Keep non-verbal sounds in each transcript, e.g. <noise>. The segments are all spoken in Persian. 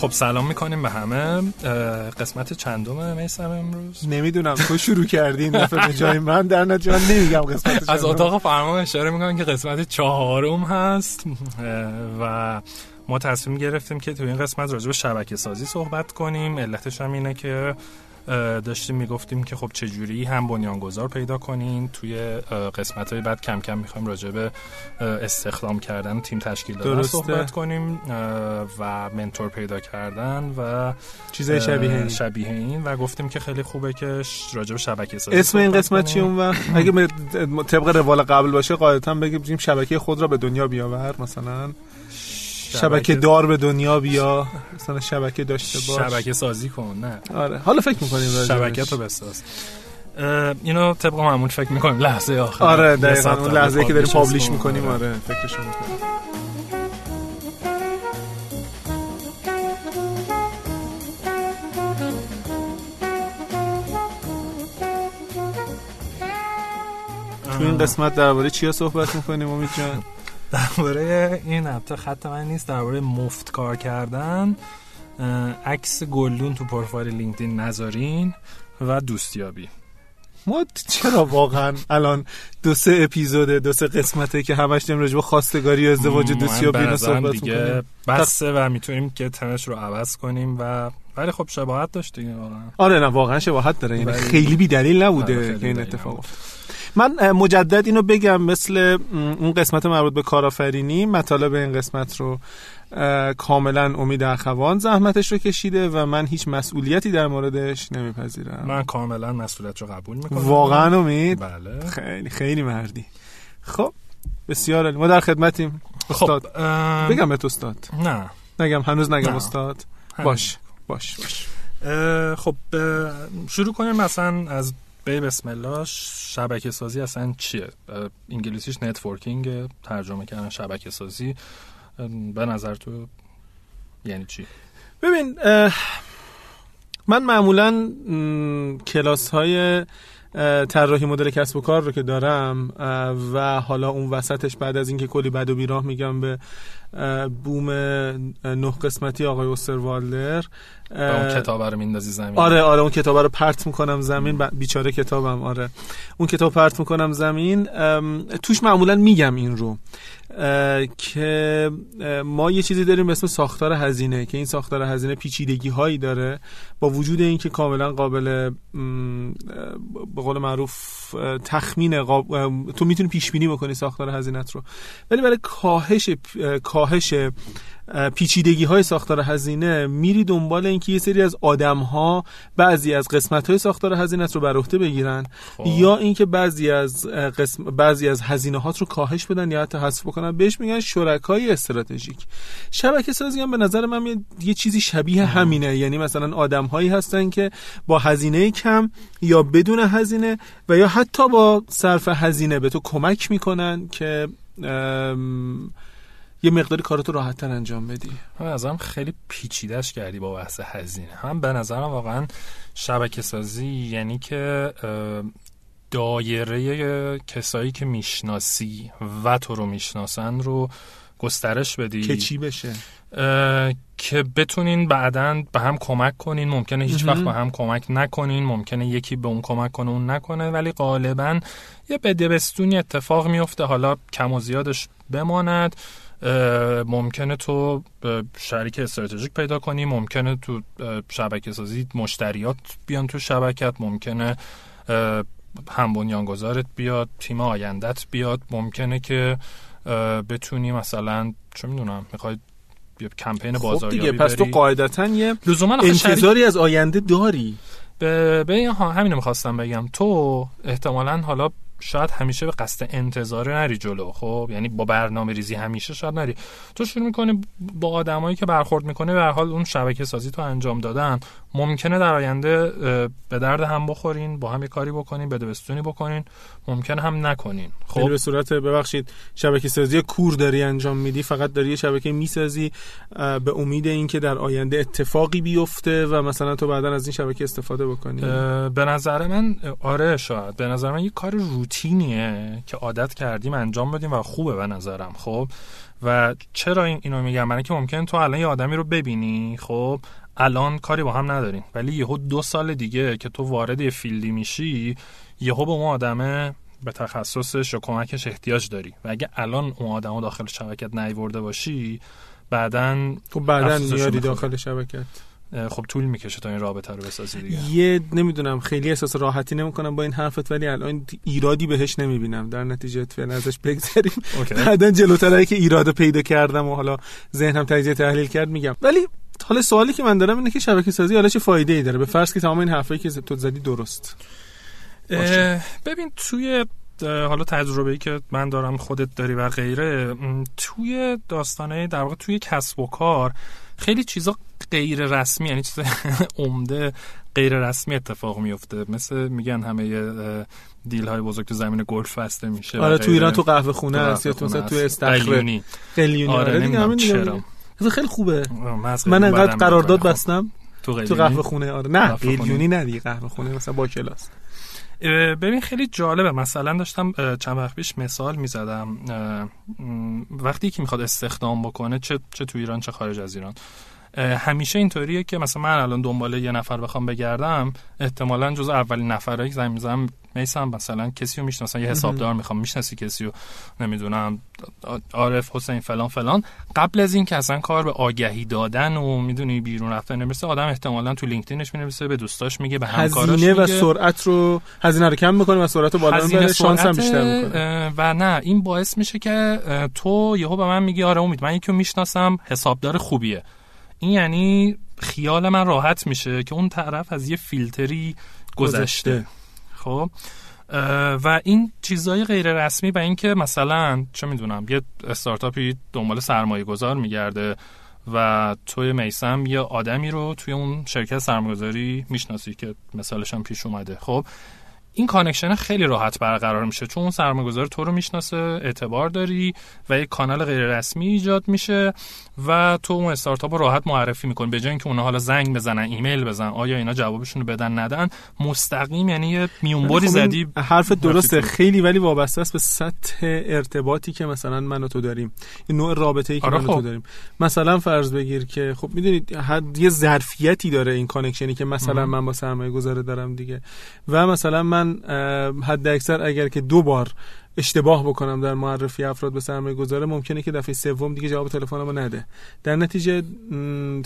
خب سلام می‌کنیم به همه. قسمت چندم میسم امروز؟ نمی‌دونم تو شروع کردی این دفعه به جای من در نتیجه نمیگم قسمت از اتاق فرمان اشاره می‌کنم که قسمت چهارم هست. و ما تصمیم گرفتیم که تو این قسمت راجع به شبکه سازی صحبت کنیم. علتش هم اینه که داشتیم می‌گفتیم که خب چجوری هم بنیانگذار پیدا کنین. توی قسمت های بعد کم کم می‌خوایم راجع به استخدام کردن تیم تشکیل دادن صحبت کنیم و منتور پیدا کردن و چیزای شبیه این. شبیه این و گفتیم که خیلی خوبه که راجع به شبکه سازی اسم این قسمت چی اون وقت <clears throat> اگه طبق روال قبل باشه قاعدتا بگیم شبکه خود را به دنیا بیاور مثلا. شبکه دار به دنیا بیا. مثلا شبکه داشته باش. شبکه سازی کن نه. آره. حالا فکر می‌کنیم شبکه تو بساز. اینو طبق معمول فکر می‌کنیم. لحظه آخر. آره دقیقا اون لحظه که داریم پابلیش می‌کنیم آره. فکرشو می‌کنیم. تو این قسمت درباره چیا صحبت می‌کنیم امید جان؟ درباره این البته خط من نیست درباره مفت کار کردن عکس گلدون تو پروفایل لینکدین نذارین و دوستیابی. ما چرا واقعا الان دو سه اپیزوده دو سه قسمته که همش داریم راجع به خواستگاری و ازدواج دوستیابی رو صحبت دیگه بسه و می‌تونیم که تمش رو عوض کنیم و ولی خب شباهت داشت دیگه واقعا. آره نه واقعا شباهت داره یعنی خیلی بی دلیل نبوده که این اتفاق افتاد. من مجدد اینو بگم مثل اون قسمت مربوط به کارآفرینی مطالب این قسمت رو کاملا امید اخوان زحمتش رو کشیده و من هیچ مسئولیتی در موردش نمیپذیرم. من کاملا مسئولیت رو قبول می‌کنم. واقعا امید؟ بله. خیلی خیلی مردی. خب بسیار عالی. ما در خدمتیم. استاد. خب بگم بهت استاد. نه. نگم هنوز نگم نه. استاد. باش باش باش. خب شروع کنیم مثلا از به بسم الله شبکه سازی اصلا چیه؟ انگلیسیش networking ترجمه کردن شبکه سازی به نظر تو یعنی چی؟ ببین من معمولا کلاس های طراحی مدل کسب و کار رو که دارم و حالا اون وسطش بعد از اینکه کلی بد و بیراه میگم به بوم نه قسمتی آقای اوستروالدر اون کتاب رو میندازی زمین. آره آره اون کتاب رو پرت می‌کنم زمین. بیچاره کتابم آره. اون کتاب پرت می‌کنم زمین. توش معمولا میگم این رو. که ما یه چیزی داریم به اسم ساختار هزینه که این ساختار هزینه پیچیدگی هایی داره با وجود اینکه کاملا قابل به قول معروف تخمین تو می‌تونی پیش بینی بکنی ساختار هزینت رو. ولی برای کاهش کاهش پیچیدگی های ساختار هزینه میری دنبال اینکه یه سری از آدم ها بعضی از قسمت های ساختار هزینه رو بر عهده بگیرن خواه. یا اینکه بعضی از قسم بعضی از هزینه هات رو کاهش بدن یا حتی حذف بکنن. بهش میگن شرکای استراتژیک. شبکه سازی هم به نظر من یه چیزی شبیه همینه. یعنی مثلا آدم هایی هستن که با هزینه کم یا بدون هزینه و یا حتی با صرف هزینه به تو کمک می‌کنن که یه مقداری کارتو راحتتر انجام بدی. ازم خیلی پیچیدش کردی با بحث هزینه. هم به نظرم واقعا شبکه سازی یعنی که دایره کسایی که می‌شناسی و تو رو می‌شناسن رو گسترش بدی. که چی بشه؟ که بتونین بعدا به هم کمک کنین. ممکنه هیچ وقت به هم کمک نکنین. ممکنه یکی به اون کمک کنه اون نکنه. ولی غالبا یه بده بستونی اتفاق میفته حالا کم و زیادش بماند. ممکنه تو شریک استراتژیک پیدا کنی ممکنه تو شبکه سازی مشتریات بیان تو شبکت ممکنه هم بنیانگذارت بیاد تیم آیندت بیاد. ممکنه که بتونی مثلا چه می‌دونم می‌خوای کمپین خب بازاریابی دیگه پس تو قاعدتا یه انتظاری از آینده داری. به, به همینو می‌خواستم بگم. تو احتمالا حالا شاید همیشه به قصد انتظار نری جلو خب؟ یعنی با برنامه ریزی همیشه شاید نری. تو شروع می‌کنی با آدمایی که برخورد می‌کنه به حال اون شبکه سازی تو انجام دادن. ممکنه در آینده به درد هم بخورین با هم یه کاری بکنین بدوستونی بکنین. ممکنه هم نکنین. خب؟ به صورت ببخشید شبکه سازی کور داری انجام میدی فقط داری یه شبکه می‌سازی به امید اینکه در آینده اتفاقی بیفته و مثلا تو بعدا از این شبکه استفاده بکنی. به نظر من آره شاید. به نظر من یه کار رو روتینیه که عادت کردیم انجام بدیم و خوبه به نظرم خب؟ و چرا این اینو میگم؟ من که ممکن تو الان یه آدمی رو ببینی خب؟ الان کاری با هم نداریم. ولی یهو دو سال دیگه که تو وارد یه فیلدی میشی یهو به اون آدمه به تخصصش و کمکش احتیاج داری. و اگه الان اون آدمو داخل شبکت نیورده باشی بعدا خب بعدا میاری داخل شبکت. خب طول می‌کشه تا این رابطه رو بسازی دیگه. یه نمی‌دونم خیلی احساس راحتی نمی‌کنم با این حرفت ولی الان ایرادی بهش نمی‌بینم. در نتیجه فعلا ازش بگذریم. بعدا جلوتر که ایراد پیدا کردم و حالا ذهنم تجزیه تحلیل کرد میگم. ولی حالا سوالی که من دارم اینه که شبکه سازی حالا چه فایده ای داره؟ به فرض که تمام این حرفایی که تو زدی درست. ببین توی حالا تجربه‌ای که من دارم خودت داری و غیره توی داستانه در واقع توی کسب و کار خیلی چیزا غیر رسمی یعنی چیز <laughs> عمده غیر رسمی اتفاق میفته. مثل میگن همه دیل های بزرگ تو زمین گلف بسته میشه آره تو ایران تو قهوه خونه هست یا تو مثلا تو استخر قلیونی. آره, آره دیگه چرا. خیلی خوبه. من انقدر قرارداد بستم تو قهوه خونه. آره نه قلیونی نه دیگه قهوه خونه مثلا با کلاس. ببین خیلی جالبه. مثلا داشتم چند وقت پیش مثال می‌زدم. وقتی که می‌خواد استخدام بکنه چه چه تو ایران چه خارج از ایران. همیشه اینطوریه که مثلا من الان دنبال یه نفر بخوام بگردم احتمالا جز اولین نفرایی که زنگ می‌زنم میسم مثلا کسی رو می‌شناسم یه حسابدار می‌خوام می‌شناسی کسی رو نمی‌دونم عارف حسین فلان فلان. قبل از این که اصلا کار به آگهی دادن و می‌دونی بیرون رفتن نمی‌رسه آدم احتمالا تو لینکدینش می‌نویسه به دوستاش میگه به همکاراش هزینه و سرعت رو هزینه رو کم می‌کنه و سرعت رو بالا می‌بره شانس هم بیشتر می‌کنه. و نه این باعث میشه که تو یهو به من میگی آره امید من یکی می‌شناسم حسابدار خوبیه. این یعنی خیال من راحت میشه که اون طرف از یه فیلتری گذشته. خب؟ و این چیزای غیر رسمی و اینکه مثلا چه می‌دونم یه استارتاپی دنبال سرمایه گذار میگرده و توی میسم یه آدمی رو توی اون شرکت سرمایه‌گذاری می‌شناسی که مثالش هم پیش اومده. خب؟ این connection خیلی راحت برقرار میشه چون اون سرمایه‌گذار تو رو می‌شناسه اعتبار داری و یک کانال غیر رسمی ایجاد میشه و تو اون استارتاپ رو راحت معرفی می‌کنی. به جای اینکه اونها حالا زنگ بزنن ایمیل بزن آیا اینا جوابشون رو بدن ندن مستقیم یعنی یه میونبری خب زدی. حرف درسته. خیلی ولی وابسته است به سطح ارتباطی که مثلا من و تو داریم. این نوع رابطه ای که آره من و تو خب. داریم. مثلا فرض بگیر که خب می‌دونید یه ظرفیتی داره این connection ی که مثلا من با سرمایه گذاره دارم دیگه. و مثلا من حد اکثر اگر که دو بار اشتباه بکنم در معرفی افراد به سرمایه گذاره ممکنه که دفعه سوم دیگه جواب تلفنمو نده. در نتیجه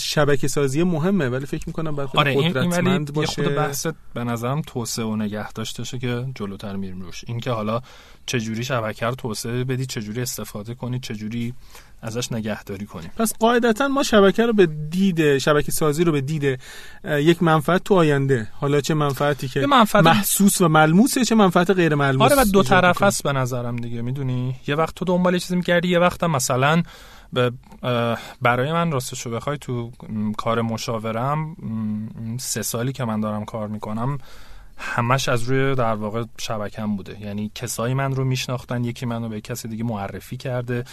شبکه سازی مهمه ولی فکر می‌کنم باید آره قدرتمند این باشه. خود بحث به نظرم توسعه و نگه داشته که جلوتر میریم روش. این که حالا چجوری شبکه رو توسعه بدی چجوری استفاده کنی چجوری ازش نگهداری کنیم پس قاعدتا ما شبکه رو به دید شبکه سازی رو به دید یک منفعت تو آینده. حالا چه منفعتی که منفعت محسوس و ملموسه چه منفعت غیر ملموس آره و دو طرف است به نظرم دیگه می‌دونی؟ یه وقت تو دنبال چیزی میگردی یه وقت مثلا برای من راستشو بخوای تو کار مشاورم سه سالی که من دارم کار می‌کنم همش از روی در واقع شبکم بوده. یعنی کسایی من رو میشناختن یکی منو به کسی دیگه معرفی کرده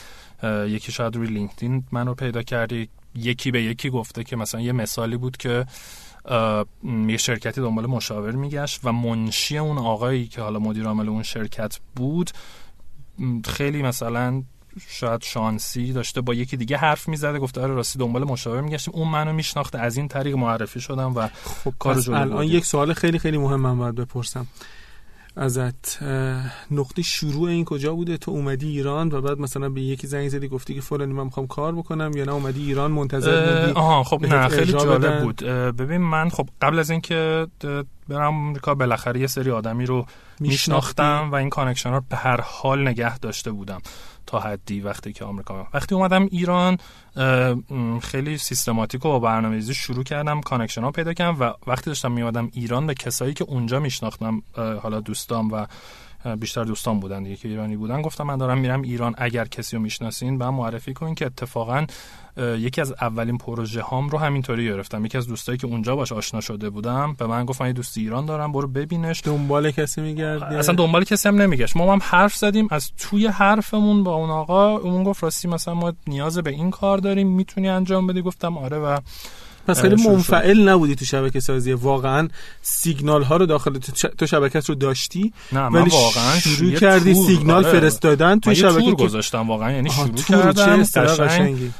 یکی شاید روی لینکدین منو پیدا کرده یکی به یکی گفته که مثلا یه مثالی بود که یه شرکتی دنبال مشاور میگشت و منشی اون آقایی که حالا مدیر عامل اون شرکت بود خیلی مثلا شاید شانسی داشته با یکی دیگه حرف می‌زده گفته آره راستی دنبال مشاور میگشتیم. اون منو میشناخته از این طریق معرفی شدم و خب کار الان یک سوال خیلی خیلی مهم من باید بپرسم. ازت نقطه شروع این کجا بوده؟ تو اومدی ایران و بعد مثلا به یکی زنگ زدی گفتی که فلانی من می‌خوام کار بکنم یا نه؟ اومدی ایران منتظر بودی آها خب نه خیلی جالب بود. ببین من خب قبل از اینکه برم آمریکا بالاخره یه سری آدمی رو میشناختم و این connection ها به هر حال نگه داشته بودم. تا حدی وقتی که آمریکا وقتی اومدم ایران خیلی سیستماتیک و با برنامه‌ریزی شروع کردم connection ها پیدا کردم و وقتی داشتم میومدم ایران به کسایی که اونجا میشناختم حالا دوستام و بیشتر دوستان بودن دیگه که ایرانی بودن. گفتم من دارم میرم ایران اگر کسی رو می‌شناسین بهم معرفی کنین که اتفاقا یکی از اولین پروژه هام رو همینطوری گرفتم. یکی از دوستایی که اونجا باش آشنا شده بودم به من گفت من یه دوست ایران دارم برو ببینش. دنبال کسی میگردی؟ اصلا دنبال کسی هم نمیگشت. ما هم حرف زدیم از توی حرفمون با اون آقا اون گفت راستی مثلا ما نیاز به این کار داریم می‌تونی انجام بدی؟ گفتم آره و پس خیلی منفعل نبودی تو شبکه سازی. واقعا سیگنال ها رو داخل تو شبکت رو داشتی؟ نه ولی واقعا شروع کردی. سیگنال آره. فرستادن تو شبکه تور گذاشتم واقعا یعنی شروع کردم قشنگ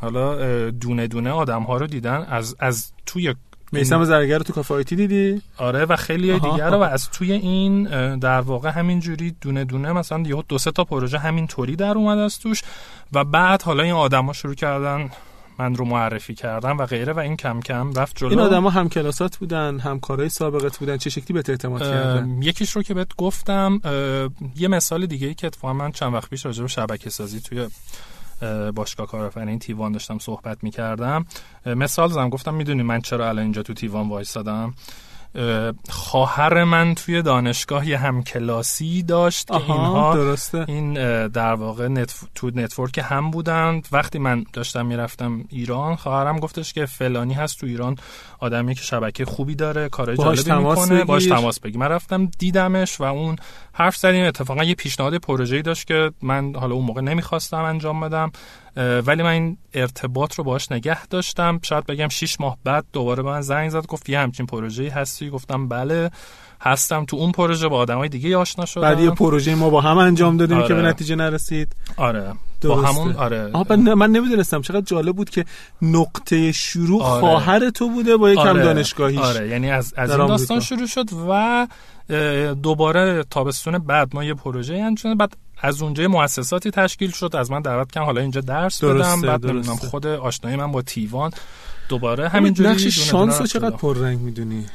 حالا دونه دونه آدم ها رو دیدن. از از توی میسم زرگر رو تو کافایتی دیدی؟ آره و خیلی دیگر رو. و از توی این در واقع همین جوری دونه دونه مثلا یه دو سه تا پروژه همین طوری در اومد از توش. و بعد حالا این آدما شروع کردن من رو معرفی کردم و غیره و این کم کم رفت جلو. این آدما هم کلاسات بودن هم کارهای سابقت بودن چه شکلی به اعتماد کردن؟ یکیش رو که بهت گفتم یه مثال دیگه ای که اتفاقا من چند وقت پیش راجع به شبکه سازی توی باشگاه کارآفرینی تیوان داشتم صحبت می‌کردم. مثال زدم گفتم می‌دونی من چرا الان اینجا تو تیوان وایسادم؟ خواهر من توی دانشگاه یه همکلاسی داشت که اینها درسته. این در واقع نتف... تو network هم بودند وقتی من داشتم می‌رفتم ایران خواهرم گفتش که فلانی هست تو ایران آدمی که شبکه خوبی داره کارهای جالبی می‌کنه باش تماس بگیر من رفتم دیدمش و اون حرف زدیم. اتفاقا یه پیشنهاد پروژه‌ای داشت که من حالا اون موقع نمی‌خواستم انجام بدم ولی من این ارتباط رو باش نگه داشتم. شاید بگم 6 ماه بعد دوباره به من زنگ زد گفت یه همچین پروژه‌ای هستی؟ گفتم بله. هستم تو اون پروژه با آدمای دیگه آشنا شدم. بعد یه پروژه ما با هم انجام دادیم آره. که به آره. نتیجه نرسید. آره. با همون آره. من نمی‌دونستم. چقدر جالب بود که نقطه شروع آره. خواهر تو بوده با یکم آره. دانشگاهیش. آره. یعنی از از این داستان شروع شد و دوباره تابستون بعد ما یه پروژه انجام بعد از اونجا مؤسساتی تشکیل شد. از من دعوت کردن حالا اینجا درس بدم. بعد نمی‌دونم خود آشنایی من با تیوان. دوباره همینجوری نقش شانس رو چقدر پررنگ می‌دونی؟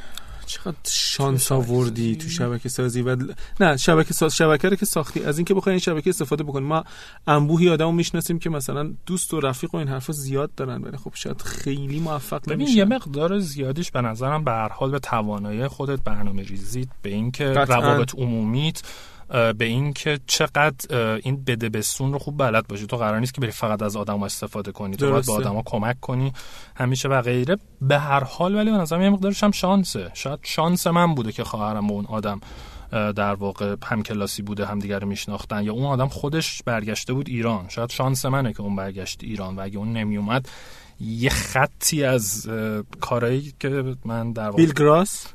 چقدر شانس آوردی تو شبکه سازی و نه شبکه ساز شبکه رو که ساختی. از اینکه بخوای این شبکه استفاده بکنی ما انبوهی آدمو می‌شناسیم که مثلا دوست و رفیق و این حرفا زیاد دارن ولی خب شاید خیلی موفق نمیشن. یه مقدار زیادیش به نظرم به هر حال به توانایی خودت برنامه ریزی به اینکه روابط عمومیت به این که چقدر این بده بسون رو خوب بلد باشی. تو قرار نیست که بری فقط از آدم استفاده کنی. تو باید به آدما کمک کنی. همیشه و غیره. به هر حال ولی به نظرم یه مقدارش هم شانسه. شاید شانس من بوده که خواهرم با اون آدم در واقع هم کلاسی بوده هم دیگر میشناختن یا اون آدم خودش برگشته بود ایران. شاید شانس منه که اون برگشت ایران و اگه اون نمی اومد یه خطی از کارهایی که من در واقع بیل گراس؟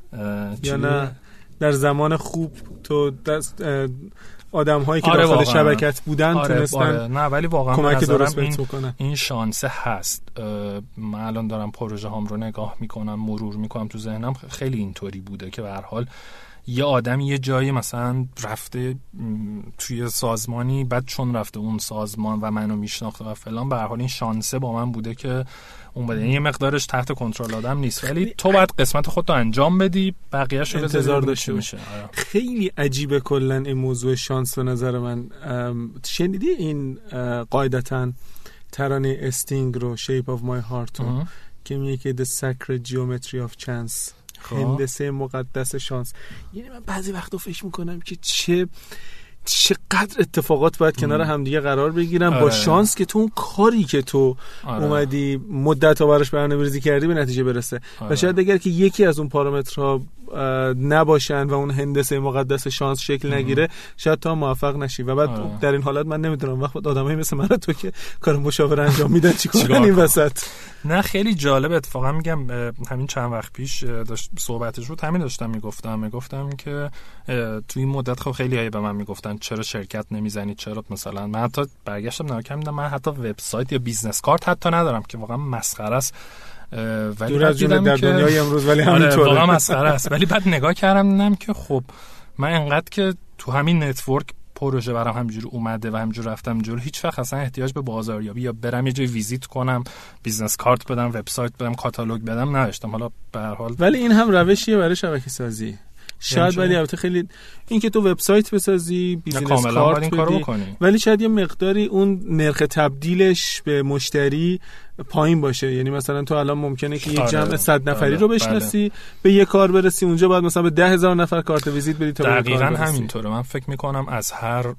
یا نه؟ در زمان خوب تو دست آدم هایی که آره داخل شبکت بودن آره تونستن آره. نه ولی واقعا کمک درست این, این شانسه هست. من الان دارم پروژه هام رو نگاه می‌کنم مرور می‌کنم تو ذهنم. خیلی اینطوری بوده که به هر حال یه آدم یه جایی مثلا رفته توی سازمانی بعد چون رفته اون سازمان و منو میشناخته و فلان به هر حال این شانسه با من بوده که اون بده یه مقدارش تحت کنترل آدم نیست. ولی تو باید قسمت خودت رو انجام بدی بقیه‌شو انتظار داشته میشه آره. خیلی عجیبه کلا این موضوع شانس به نظر من. شنیدی این قاعدتا ترانه استینگ رو Shape of My Heart رو که میگه که The Sacred Geometry of Chance. خب. هندسه مقدس شانس. یعنی من بعضی وقتا فکر می‌کنم که چه چقدر اتفاقات باید کنار همدیگه قرار بگیرن با آره. شانس که تو اون کاری که تو آره. اومدی مدت ها براش برنامه‌ریزی کردی به نتیجه برسه و آره. شاید اگر که یکی از اون پارامترها نباشن و اون هندسه مقدس شانس شکل نگیره شاید تا موفق نشی. و بعد آره. در این حالت من نمی‌دونم وقت آدمایی مثل من تو که کار مشاور انجام میدن چیکار این وسط؟ نه خیلی جالب اتفاقا میگم همین چند وقت پیش داشت صحبتش بود. همین داشتم می‌گفتم. می‌گفتم که تو این مدت خب خیلی هایی به من می‌گفتن چرا شرکت نمی‌زنید چرا مثلا؟ من حتی برگشتم نگاه من حتی وبسایت یا business card حتی ندارم که واقعا مسخره است. ولی دور از در که... دنیای امروز ولی آره، همینطوره. واقعا مسخره است. ولی بعد نگاه کردم دیدم که خب من انقدر که تو همین network پروژه برام همینجور اومده و همینجور رفتم جلو هیچ وقت اصلا احتیاج به بازاریابی یا برم یه جای ویزیت کنم business card بدم وبسایت بدم کاتالوگ بدم نداشتم. حالا به هر حال ولی این هم روشیه برای شبکه سازی شاید ولی البته خیلی اینکه تو وبسایت بسازی business card بدی ولی شاید یه مقداری اون نرخ تبدیلش به مشتری پایین باشه یعنی مثلا تو الان ممکنه که یه آره. جمع صد نفری آره. رو بشناسی بله. به یه کار برسی اونجا بعد مثلا به ده هزار نفر کارت ویزیت بدی تا دقیقا همینطوره من فکر می‌کنم از هر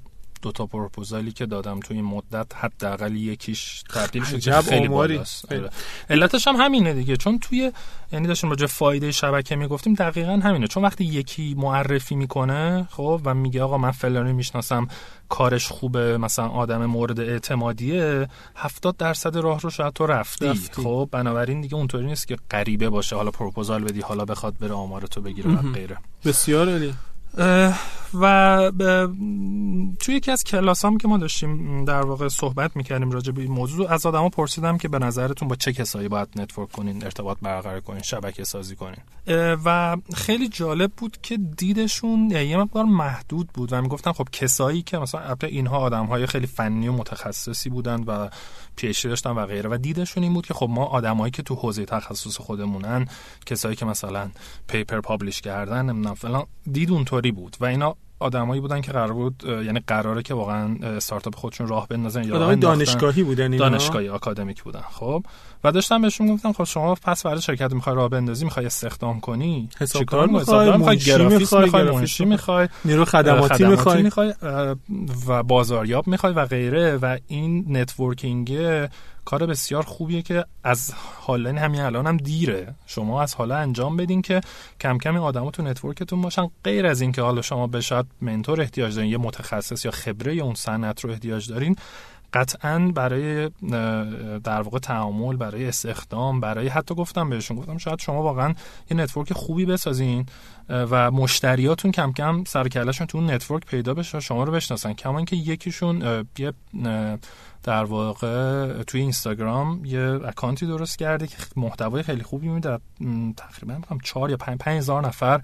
دو تا پروپوزالی که دادم تو این مدت حداقل یکیش تبدیل شد خیلی. بالاست آره. علتش هم همینه دیگه چون توی یعنی داشتیم راجع فایده شبکه می‌گفتیم دقیقا همینه چون وقتی یکی معرفی می‌کنه خب و میگه آقا من فلانی می‌شناسم کارش خوبه مثلا آدم مورد اعتمادیه 70 درصد راه رو شاید تو رفتی, رفتی. خب بنابراین دیگه اونطوری نیست که غریبه باشه حالا پروپوزال بدی حالا بخواد بره آمارتو بگیره و غیره بسیار عالی و توی یکی از کلاس هم که ما داشتیم در واقع صحبت می‌کردیم راجع به این موضوع از آدما پرسیدم که به نظرتون با چه کسایی باید network کنین ارتباط برقرار کنین شبکه سازی کنین. و خیلی جالب بود که دیدشون یه مقدار محدود بود و می‌گفتن خب کسایی که مثلا اینها آدم های خیلی فنی و متخصصی بودن و پیشی داشتن و غیره. و دیدشون این بود که خب ما آدمایی که تو حوزه تخصص خودمونن کسایی که مثلا پیپر پابلش کردن نمی‌دونم فلان دید اونطوری بود. و اینا آدمایی بودن که قرار بود یعنی قراره که واقعا استارتاپ خودشون راه بندازن یا. دانشگاهی بودن اینا؟ دانشگاهی آکادمیک بودن. خب و داشتم بهشون گفتم خب شما پس برای شرکت می‌خوای راه بندازی می‌خوای استخدام کنی؟ چیکار می‌خوای، منشی گرافیست می‌خوای، می‌خوای؟ منشی می‌خوای. می‌خوای؟ نیرو خدماتی می‌خوای؟ می‌خوای؟ و بازاریاب می‌خوای و غیره و این networking کار بسیار خوبیه که از حالا یعنی همین الان هم دیره. شما از حالا انجام بدین که کم کم آدما تو network تون باشن. غیر از اینکه حالا شما به شاید mentor احتیاج دارین یه متخصص یا خبره اون صنعت رو احتیاج دارین قطعا برای در واقع تعامل برای استخدام برای حتی گفتم بهشون گفتم شاید شما واقعا یه network خوبی بسازین و مشتریاتون کم کم سر تو اون network پیدا بشه شما رو بشناسن. کما اینکه یکیشون یه در واقع توی اینستاگرام یه account ی درست کرده که محتوای خیلی خوبی میده تقریبا میگم 4 یا 5 هزار نفر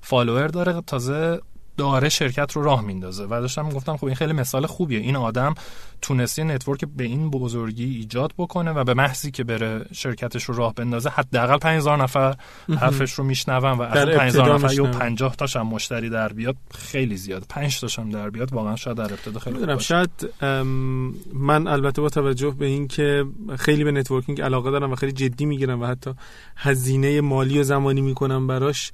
follower داره. تازه داره شرکت رو راه میندازه و داشتم می‌گفتم خب این خیلی مثال خوبیه این آدم تونسته network به این بزرگی ایجاد بکنه و به محضی که بره شرکتش رو راه بندازه حداقل 5000 نفر حرفش رو میشنون و از 5000 ابتدا نفر یا میشنون. 50 تاش هم مشتری در بیاد خیلی زیاد 5 تاش هم در بیاد واقعا شاید در ابتدا خیلی خوب. شاید من البته با توجه به اینکه خیلی به networking علاقه دارم و خیلی جدی می‌گیرم و حتی هزینه مالی و زمانی می‌کنم براش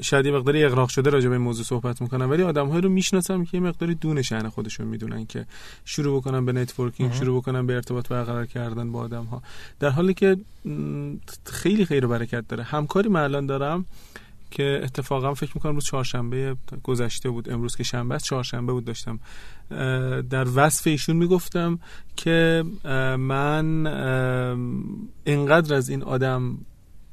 شاید یه مقداری اغراق شده راجع به این موضوع صحبت می‌کنم ولی آدمهایی رو می‌شناسم که یه مقداری دون شأن خودشون می‌دونن که شروع بکنن به networking. شروع بکنن به ارتباط برقرار کردن با آدم ها در حالی که خیلی خیر و برکت داره. همکاری من الان دارم که اتفاقا فکر می‌کنم روز چهارشنبه گذشته بود امروز که شنبه است چهارشنبه بود داشتم. در وصف ایشون می‌گفتم که من انقدر از این آدم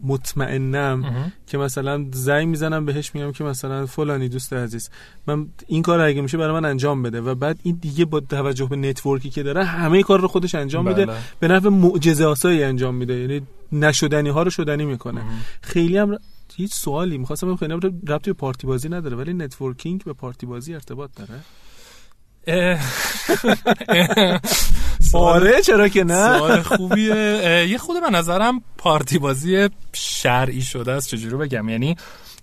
مطمئنم. که مثلا زنگ می‌زنم بهش میگم که مثلا فلانی دوست عزیز من این کار اگه میشه برای من انجام بده و بعد این دیگه با توجه به نتورکی که داره همه کار رو خودش انجام میده بله. به نحو معجزه آسایی انجام میده یعنی نشدنی ها رو شدنی می‌کنه مهم. خیلی هم هیچ سوالی می‌خواستم خیلی ربطی به پارتی بازی نداره ولی networking به پارتی بازی ارتباط داره. <laughs> سوال- آره چرا که نه؟ سوال <laughs> خوبیه. یه خود به نظرم پارتی بازی شرعی شده است چجوری بگم؟ یعنی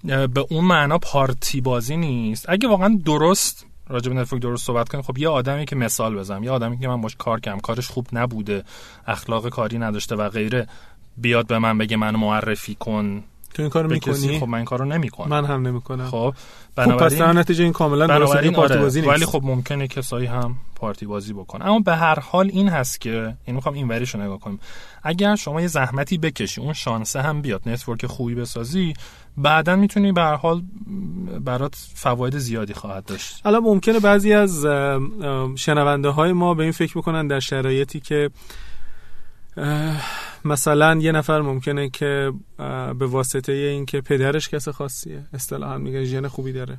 به اون معنا پارتی بازی نیست. اگه واقعا درست راجع به network درست صحبت کنیم خب یه آدمی که مثال بزنم یه آدمی که من باش کار کردم کارش خوب نبوده اخلاق کاری نداشته و غیره بیاد به من بگه منو معرفی کن. تو این کارو می‌کنی؟ خب من این کارو نمی‌کنم. من هم نمی‌کنم. خب خب پس در نتیجه این کاملا درسته بنابراین پارتی آره بازی نیست. ولی خب ممکنه کسایی هم پارتی بازی بکنن. اما به هر حال این هست که این می‌خوام این وریشو نگاه کنیم اگر شما یه زحمتی بکشی اون شانسه هم بیاد network خوبی بسازی بعدا می‌تونی به هر حال برات فواید زیادی خواهد داشت. الان ممکنه بعضی از شنونده های ما به این فکر بکنن در شرایطی که مثلا یه نفر ممکنه که به واسطه این که پدرش کس خاصیه اصطلاحا میگه ژن خوبی داره.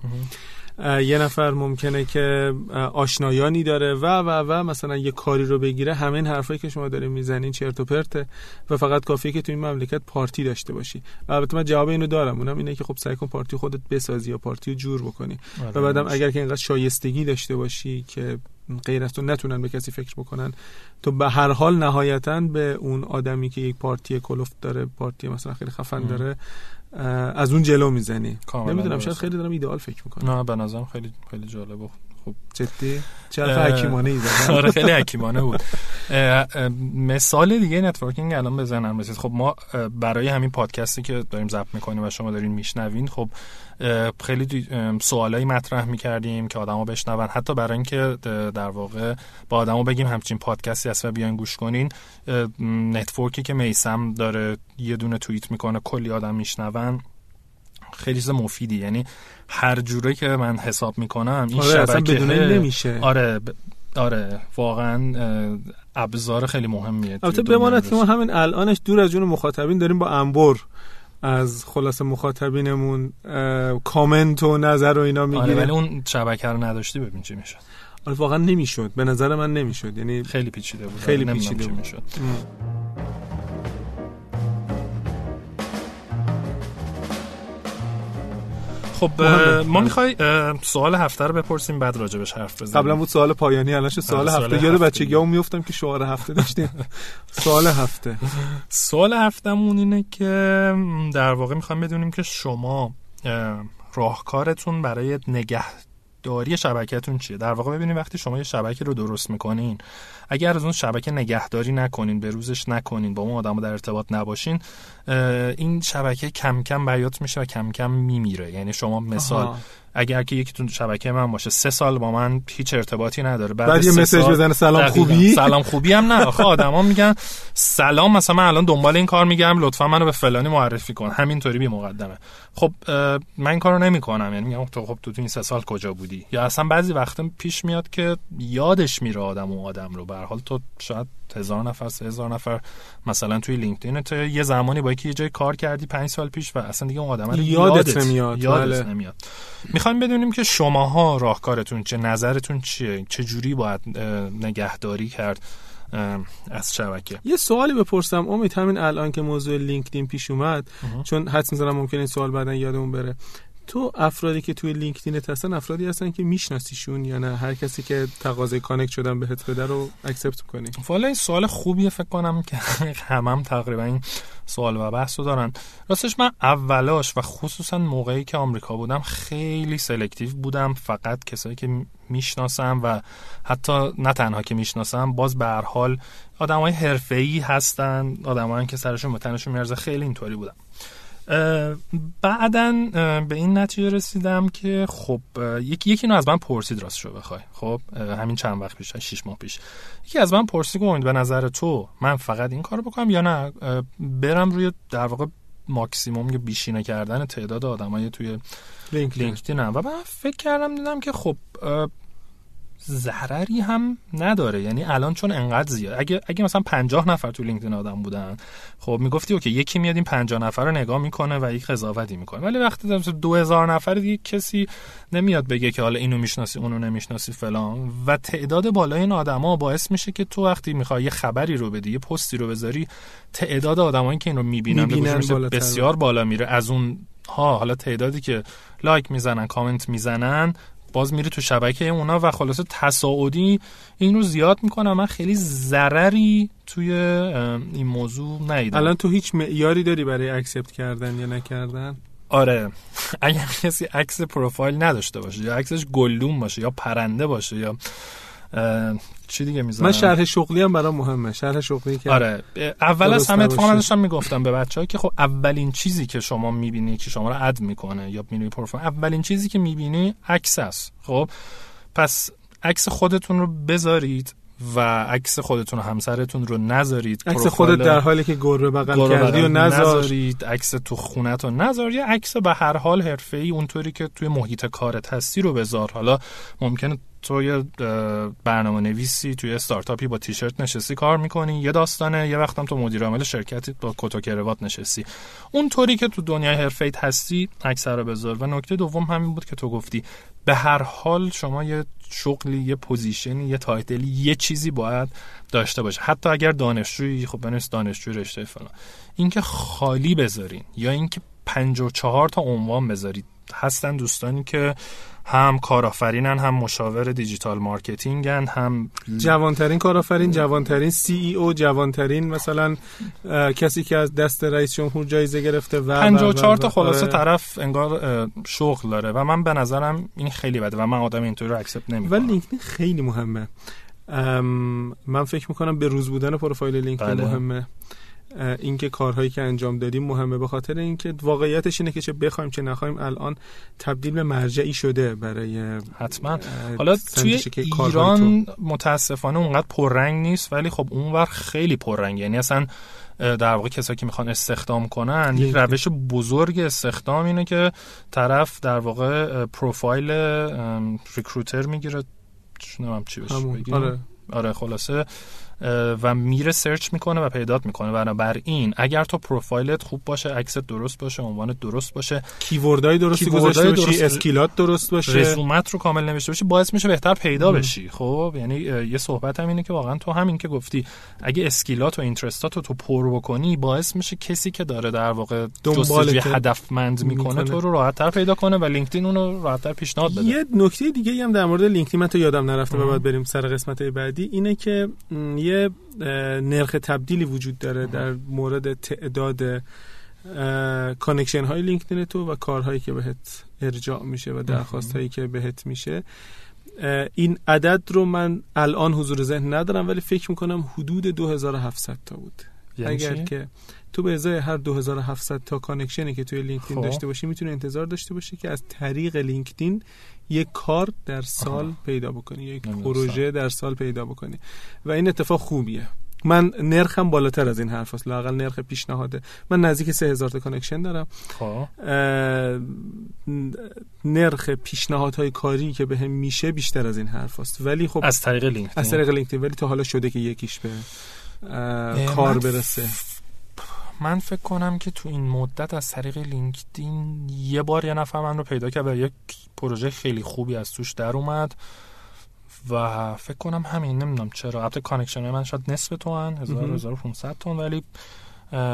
یه نفر ممکنه که آشنایانی داره و و و مثلا یه کاری رو بگیره همه این حرفایی که شما دارین می‌زنین چرت و پرته و فقط کافیه که تو این مملکت پارتی داشته باشی. و البته من جواب اینو دارم. اونم اینه که خب سعی کن پارتی خودت بسازی یا پارتی رو جور بکنی. و بعدم اگر که اینقدر شایستگی داشته باشی که غیر از تو نتونن به کسی فکر بکنن تو به هر حال نهایتا به اون آدمی که یک پارتی کلفت داره پارتی مثلا خیلی خفن. داره از اون جلو می‌زنی نمی‌دونم. شاید خیلی دارم ایدئال فکر می‌کنم نه به نظرم خیلی خیلی جالب و خب جدی؟ چرا حکیمانه ای <laughs> آره خیلی حکیمانه بود. مثال دیگه networking الان بزنم. رسید. خب ما برای همین پادکستی که داریم ضبط می‌کنیم و شما دارین میشنوین خب خیلی سوالایی مطرح می‌کردیم که آدما بشنون. حتی برای اینکه در واقع با آدما بگیم همچین پادکستی هست و بیاین گوش کنین نتورکی که میسم داره یه دونه توییت می‌کنه کلی آدم میشنون. خیلی چیز مفیدی. یعنی هر جوره که من حساب می‌کنم این آره شبکه بدون نمیشه. آره ب... آره واقعا ابزار خیلی مهمیه البته بماند که ما همین الانش دور از جون مخاطبین داریم با انبر از خلاص مخاطبینمون کامنت و نظر و اینا می‌گیریم. آره ولی اون شبکه رو نداشتی ببین چی می‌شد. آره واقعا نمی‌شد. به نظر من نمی‌شد. یعنی خیلی پیچیده بود. خیلی پیچیده بود. می‌شد. خب ما می‌خوای سوال هفته رو بپرسیم بعد راجبش حرف بزنیم. قبلا بود سوال پایانی الان سوال هفته. یاد بچگی هم میفتم که شعار هفته داشتیم. سوال هفته. سوال هفتهمون اینه که در واقع می‌خوام بدونیم که شما راهکارتون برای نگه داری شبکهتون چیه؟ در واقع ببینید وقتی شما یه شبکه رو درست می‌کنین اگر از اون شبکه نگهداری نکنین به روزش نکنین با اون آدم در ارتباط نباشین این شبکه کم کم بیات میشه و کم کم میمیره. یعنی شما مثال اگر که یکی تو شبکه من باشه سه سال با من هیچ ارتباطی نداره. بعد, بعد یه مسیج بزنه سلام خوبی؟ سلام خوبی هم نه آخه آدما میگن سلام مثلا من الان دنبال این کار میگم لطفا منو به فلانی معرفی کن. همینطوری بی مقدمه. خب من این کارو نمی‌کنم. یعنی میگم تو خب تو, تو این سه سال کجا بودی؟ یا اصلا بعضی وقتا پیش میاد که یادش میره آدم و آدم رو. به حال تو شاید هزار نفر سه هزار نفر. مثلا توی لینکدین تو یه زمانی با یکی یه جای کار کردی پنج سال پیش و اصلا دیگه اون آدم یادت, نمیاد. یادت بله. نمیاد. می‌خوایم بدونیم که شماها راهکارتون چه نظرتون چیه؟ چه جوری باید نگهداری کرد از شبکه؟ یه سوالی بپرسم. امید همین الان که موضوع لینکدین پیش اومد چون حدس می‌زنم ممکنه این سوال بعدا یادمون بره. تو افرادی که توی لینکدین هستن افرادی هستن که میشناسیشون یا نه؟ هر کسی که تقاضای connect شدن بهت بده رو accept کنی والا این سوال خوبیه فکر کنم که همم هم تقریبا این سوال و بحث رو دارن. راستش من اولاش و خصوصا موقعی که آمریکا بودم خیلی selective بودم. فقط کسایی که می‌شناسم و حتی نه تنها که می‌شناسم باز به هر حال آدمای حرفه‌ای هستن. آدمایی که سرشون به تنشون میارزه خیلی اینطوری بودم. بعدا به این نتیجه رسیدم که خب یکی یکی از من پرسید راست شو بخوای. خب همین چند وقت پیش 6 ماه پیش. یکی از من پرسید گفت به نظر تو من فقط این کارو بکنم یا نه؟ برم روی در واقع ماکسیموم یا بیشینه کردن تعداد آدمای توی لینکدین. و من فکر کردم دیدم که خب ضرری هم نداره. یعنی الان چون انقدر زیاد اگه اگه مثلا 50 نفر تو لینکدین آدم بودن خب می‌گفتی اوکی یکی میاد این 50 نفر رو نگاه می‌کنه و یک قضاوتی می‌کنه. ولی وقتی 2000 نفر دیگه کسی نمیاد بگه که حالا اینو می‌شناسی اونو نمی‌شناسی فلان و تعداد بالای این آدما باعث میشه که تو وقتی می‌خوای یه خبری رو بدی یه پستی رو بذاری تعداد آدمایی که اینو می‌بینن, می‌بینن بسیار بالا میره. از اون ها حالا تعدادی که لایک می‌زنن کامنت می‌زنن باز میره تو شبکه اونا و خلاصه تصاعدی این رو زیاد می‌کنه من خیلی ضرری توی این موضوع ندیدم. الان تو هیچ معیاری داری برای accept کردن یا نکردن؟ آره. <laughs> اگر کسی عکس پروفایل نداشته باشه یا عکسش گلدون باشه یا پرنده باشه یا چی دیگه می‌ذارم؟ من شرح شغلی هم برام مهمه. شرح شغلی که آره اول از همه اتفاقا داشتم می‌گفتم به بچه‌ها که خب اولین چیزی که شما می‌بینی که شما رو اد می‌کنه یا می‌بینی پروفایل اولین چیزی که می‌بینی عکس است. خب پس عکس خودتون رو بذارید و عکس خودتون و همسرتون رو نذارید عکس خودت در حالی که گربه بغل کردی و نذارید عکس تو خونت رو نذار. یا عکس به هر حال حرفه‌ای اونطوری که توی محیط کارت هستی رو بذار. حالا ممکنه تو یه برنامه نویسی توی استارتاپی با تیشرت نشستی کار می‌کنی یه داستانه یه وقتم تو مدیر عامل شرکتی با کت و کروات نشستی. اونطوری که تو دنیای حرفه هستی عکس رو بذار. و نکته دوم همین بود که تو گفتی به هر حال شما یه شغلی یه position ی یه title ی یه چیزی باید داشته باشه. حتی اگر دانشجویی خب بنویس دانشجوی رشته فلان. اینکه خالی بذارین یا اینکه 54 تا عنوان بذارید هستن دوستانی که هم کارآفرینن هم مشاور digital marketing ن هم جوانترین کارآفرین جوانترین CEO جوانترین مثلا کسی که از دست رئیس جمهور جایزه گرفته و 54 تا خلاصه آره. طرف انگار شغل داره و من به نظرم این خیلی بده و من آدم اینطوری رو accept نمی‌کنم ولی لینکدین خیلی مهمه من فکر می‌کنم به روز بودن پروفایل لینکدین بله. مهمه اینکه کارهایی که انجام دادیم مهمه. به خاطر اینکه واقعیتش اینه که چه بخوایم چه نخوایم الان تبدیل به مرجعی شده برای حتما. حالا توی ایران متاسفانه اونقدر پررنگ نیست ولی خب اونور خیلی پررنگ. یعنی اصلا در واقع کسایی که می‌خوان استخدام کنن یک روش بزرگ استخدام اینه که طرف در واقع پروفایل ریکروتر می‌گیره. چی بشه آره. آره خلاصه. و میره search می‌کنه و پیدات می‌کنه. بنابراین اگر تو پروفایلت خوب باشه عکست درست باشه عنوان درست باشه keyword ای درستی گذاشته باشی skill ات درست باشه. رزومت رو کامل نوشته باشی باعث میشه بهتر پیدا بشی. خب یعنی یه صحبت هم اینه که واقعا تو همین که گفتی اگه skill ات و interest ات رو تو پر بکنی باعث میشه کسی که داره در واقع جستجوی هدفمند می‌کنه تو رو راحتتر پیدا کنه و لینکدین اون رو راحتتر پیشنهاد بده. یه نکته دیگه هم در مورد لینکدین من تو یادم نرفته و بعد بریم سر قسمت بعدی اینه که یه نرخ تبدیلی وجود داره در مورد تعداد کانکشن های لینکدین تو و کارهایی که بهت ارجاع میشه و درخواست هایی که بهت میشه. این عدد رو من الان حضور ذهن ندارم ولی فکر می‌کنم حدود 2700 تا بود. یعنی اگر که تو به ازای هر 2700 تا کانکشنی که توی لینکدین خب. داشته باشی می‌تونی انتظار داشته باشی که از طریق لینکدین یک کار در سال پیدا بکنی یک پروژه در سال پیدا بکنی. و این اتفاق خوبیه. من نرخم بالاتر از این حرفاست. لااقل نرخ پیشنهاده. من نزدیک 3000 تا کانکشن دارم. خب. نرخ پیشنهادهای کاری که بهم به میشه بیشتر از این حرفاست. ولی خب از طریق لینکدین. از طریق لینکدین. ولی تا حالا شده که یکیش به کار برسه. من فکر کنم که تو این مدت از طریق لینکدین یه بار یه نفر من رو پیدا کرد و یک پروژه خیلی خوبی از توش در اومد و فکر کنم همین نمی‌دونم چرا. البته کانکشن من شاید نصف تو من 1500 تا ولی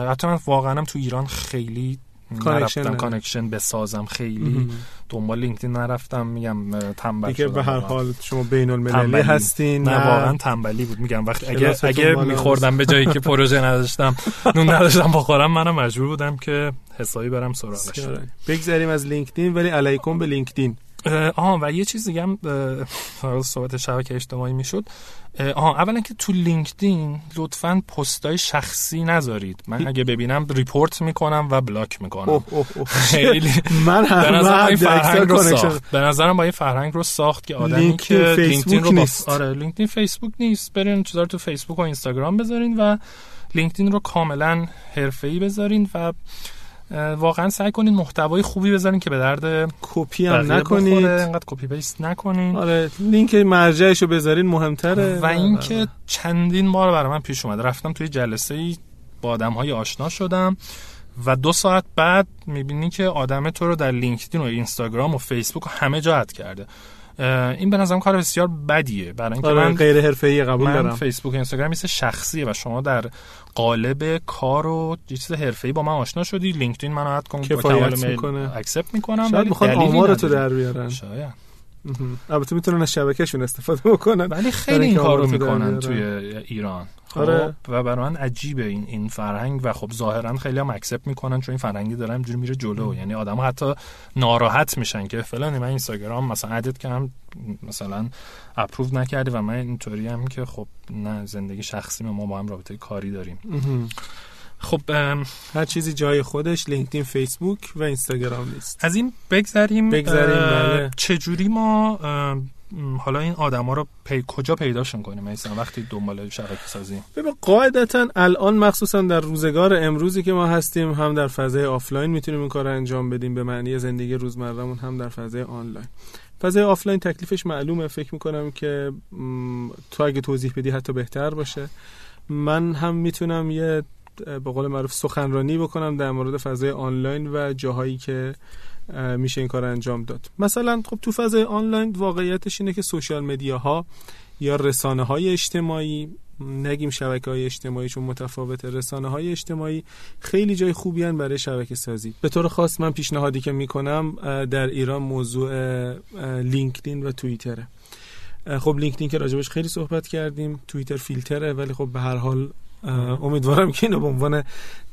حتی من واقعا تو ایران خیلی نرفتم کانکشن بسازم خیلی. دنبال لینکدین نرفتم میگم تنبل دیگه به هر حال شما بین المللی هستین نه, واقعا تنبلی بود. میگم وقتی اگه اگه میخوردم به جایی که پروژه نداشتم نون نداشتم بخورم منم مجبور بودم که حسابی برم سراغش. بگذریم از لینکدین ولی علیکم به لینکدین. آها و یه چیز دیگه هم صحبت شبکه اجتماعی می‌شد. آها اولا که تو لینکدین لطفا پستای شخصی نذارید. من اگه ببینم report می‌کنم و block می‌کنم. خیلی. من هم فرهنگ رو ساخت. به نظرم با این فرهنگ رو ساخت که آدمی که لینکدین رو نیست. آره لینکدین فیسبوک نیست. برین چیزا تو فیسبوک و اینستاگرام بذارین و لینکدین رو کاملا حرفه‌ای بذارین و واقعا سعی کنین محتوای خوبی بذارین که به درد کپی هم نکنید. انقدر copy paste نکنین. آره لینک مرجعشو بذارین مهمتره. و اینکه چندین بار برای من پیش اومده رفتم توی جلسه ای با آدم های آشنا شدم و دو ساعت بعد می‌بینی که آدم تو رو در لینکدین و اینستاگرام و فیسبوک و همه جا add کرده. این به نظرم کار بسیار بدیه. برای اینکه آره، من غیر حرفه‌ای قبول من دارم. فیسبوک و اینستاگرام مثل شخصیه و شما در قالب کار و چیز حرفه‌ای با من آشنا شدی. لینکدین منو add کن با می‌کنه. accept می‌کنم شاید می‌خوان آمارتو در بیارن. شاید. البته می‌تونن از شبکهشون استفاده بکنن. ولی خیلی این کارو می‌کنن توی ایران. آره. و برای من عجیبه این این فرهنگ و خب ظاهرا خیلی هم accept می‌کنن چون این فرهنگی داره اینجوری میره جلو. یعنی آدم حتی ناراحت میشن که فلان من اینستاگرام مثلا addت کردم مثلا approve نکردی و من اینطوری هم که خب نه زندگی شخصی ما با هم رابطه کاری داریم. خب هر چیزی جای خودش لینکدین فیسبوک و اینستاگرام نیست. از این بگذریم. بگذریم بله. چجوری ما حالا این آدما رو پی... کجا پیداشون کنیم مثلا وقتی دنبال شبکه سازی. ببین قاعدتا الان مخصوصا در روزگار امروزی که ما هستیم هم در فضای آفلاین می‌تونیم این کار رو انجام بدیم. به معنی زندگی روزمرهمون هم در فضای آنلاین. فضای آفلاین تکلیفش معلومه. فکر می‌کنم که تو اگه توضیح بدی حتی بهتر باشه. من هم می‌تونم یه به قول معروف سخنرانی بکنم در مورد فضای آنلاین و جاهایی که میشه این کار انجام داد. مثلا خب تو فضای آنلاین واقعیتش اینه که social ها یا رسانه های اجتماعی نگیم شبکه های اجتماعی چون متفاوت رسانه های اجتماعی خیلی جای خوبی هن برای شبکه سازی. به طور خاص من پیشنهادی که می‌کنم در ایران موضوع لینکدین و توییتره. خب لینکدین که راجبش خیلی صحبت کردیم توییتر فیلتره ولی خب به هر حال امیدوارم که اینو به عنوان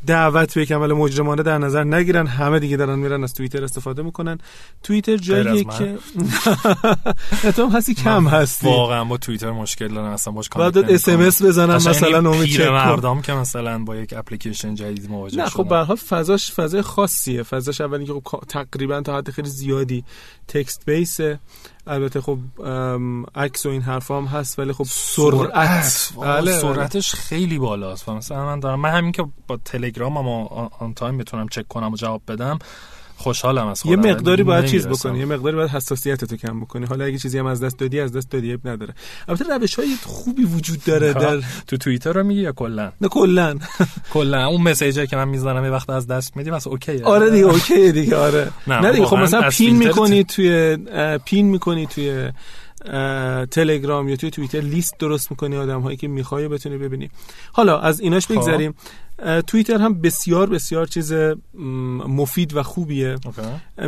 دعوت به یک عمل مجرمانه در نظر نگیرن. همه دیگه دارن میرن از توییتر استفاده می‌کنن. توییتر جاییه که <laughs> تو هستی کم هستی. واقعا با توییتر مشکل دارن اصلا باش بعد اس ام اس بزنن مثلا امید چک مردم که مثلا با یک اپلیکیشن جدید مواجه نه خب به حال فضاش فضای خاصیه. فضاش اولی که خب تقریبا تا حد خیلی زیادی تکست بیسه البته خب عکس و این حرفا هم هست ولی خب سرعت. بله سرعتش خیلی بالاست. مثلا من دارم من همین که با تلگرام اما آن تایم بتونم چک کنم و جواب بدم. خوشحالم از خودم. یه مقداری باید چیز بکنی یه مقداری باید حساسیت تو کم بکنی. حالا اگه چیزی هم از دست دادی از دست دادی نداره. البته روش های خوبی وجود داره <laughs> در تو توییتر رو میگی یا کلا؟ نه کلا. <laughs> کلا. اون message ی که من می‌زنم یه وقت از دست میدی مثلا okay آره دیگه okay دیگه آره. <laughs> نه دیگه خب مثلا pin می‌کنی توی pin می‌کنی توی تلگرام یا توی توییتر لیست درست می‌کنی آدم هایی که می‌خوای بتونی ببینی. حالا از ایناش خب. بگذریم. توییتر هم بسیار بسیار چیز مفید و خوبیه.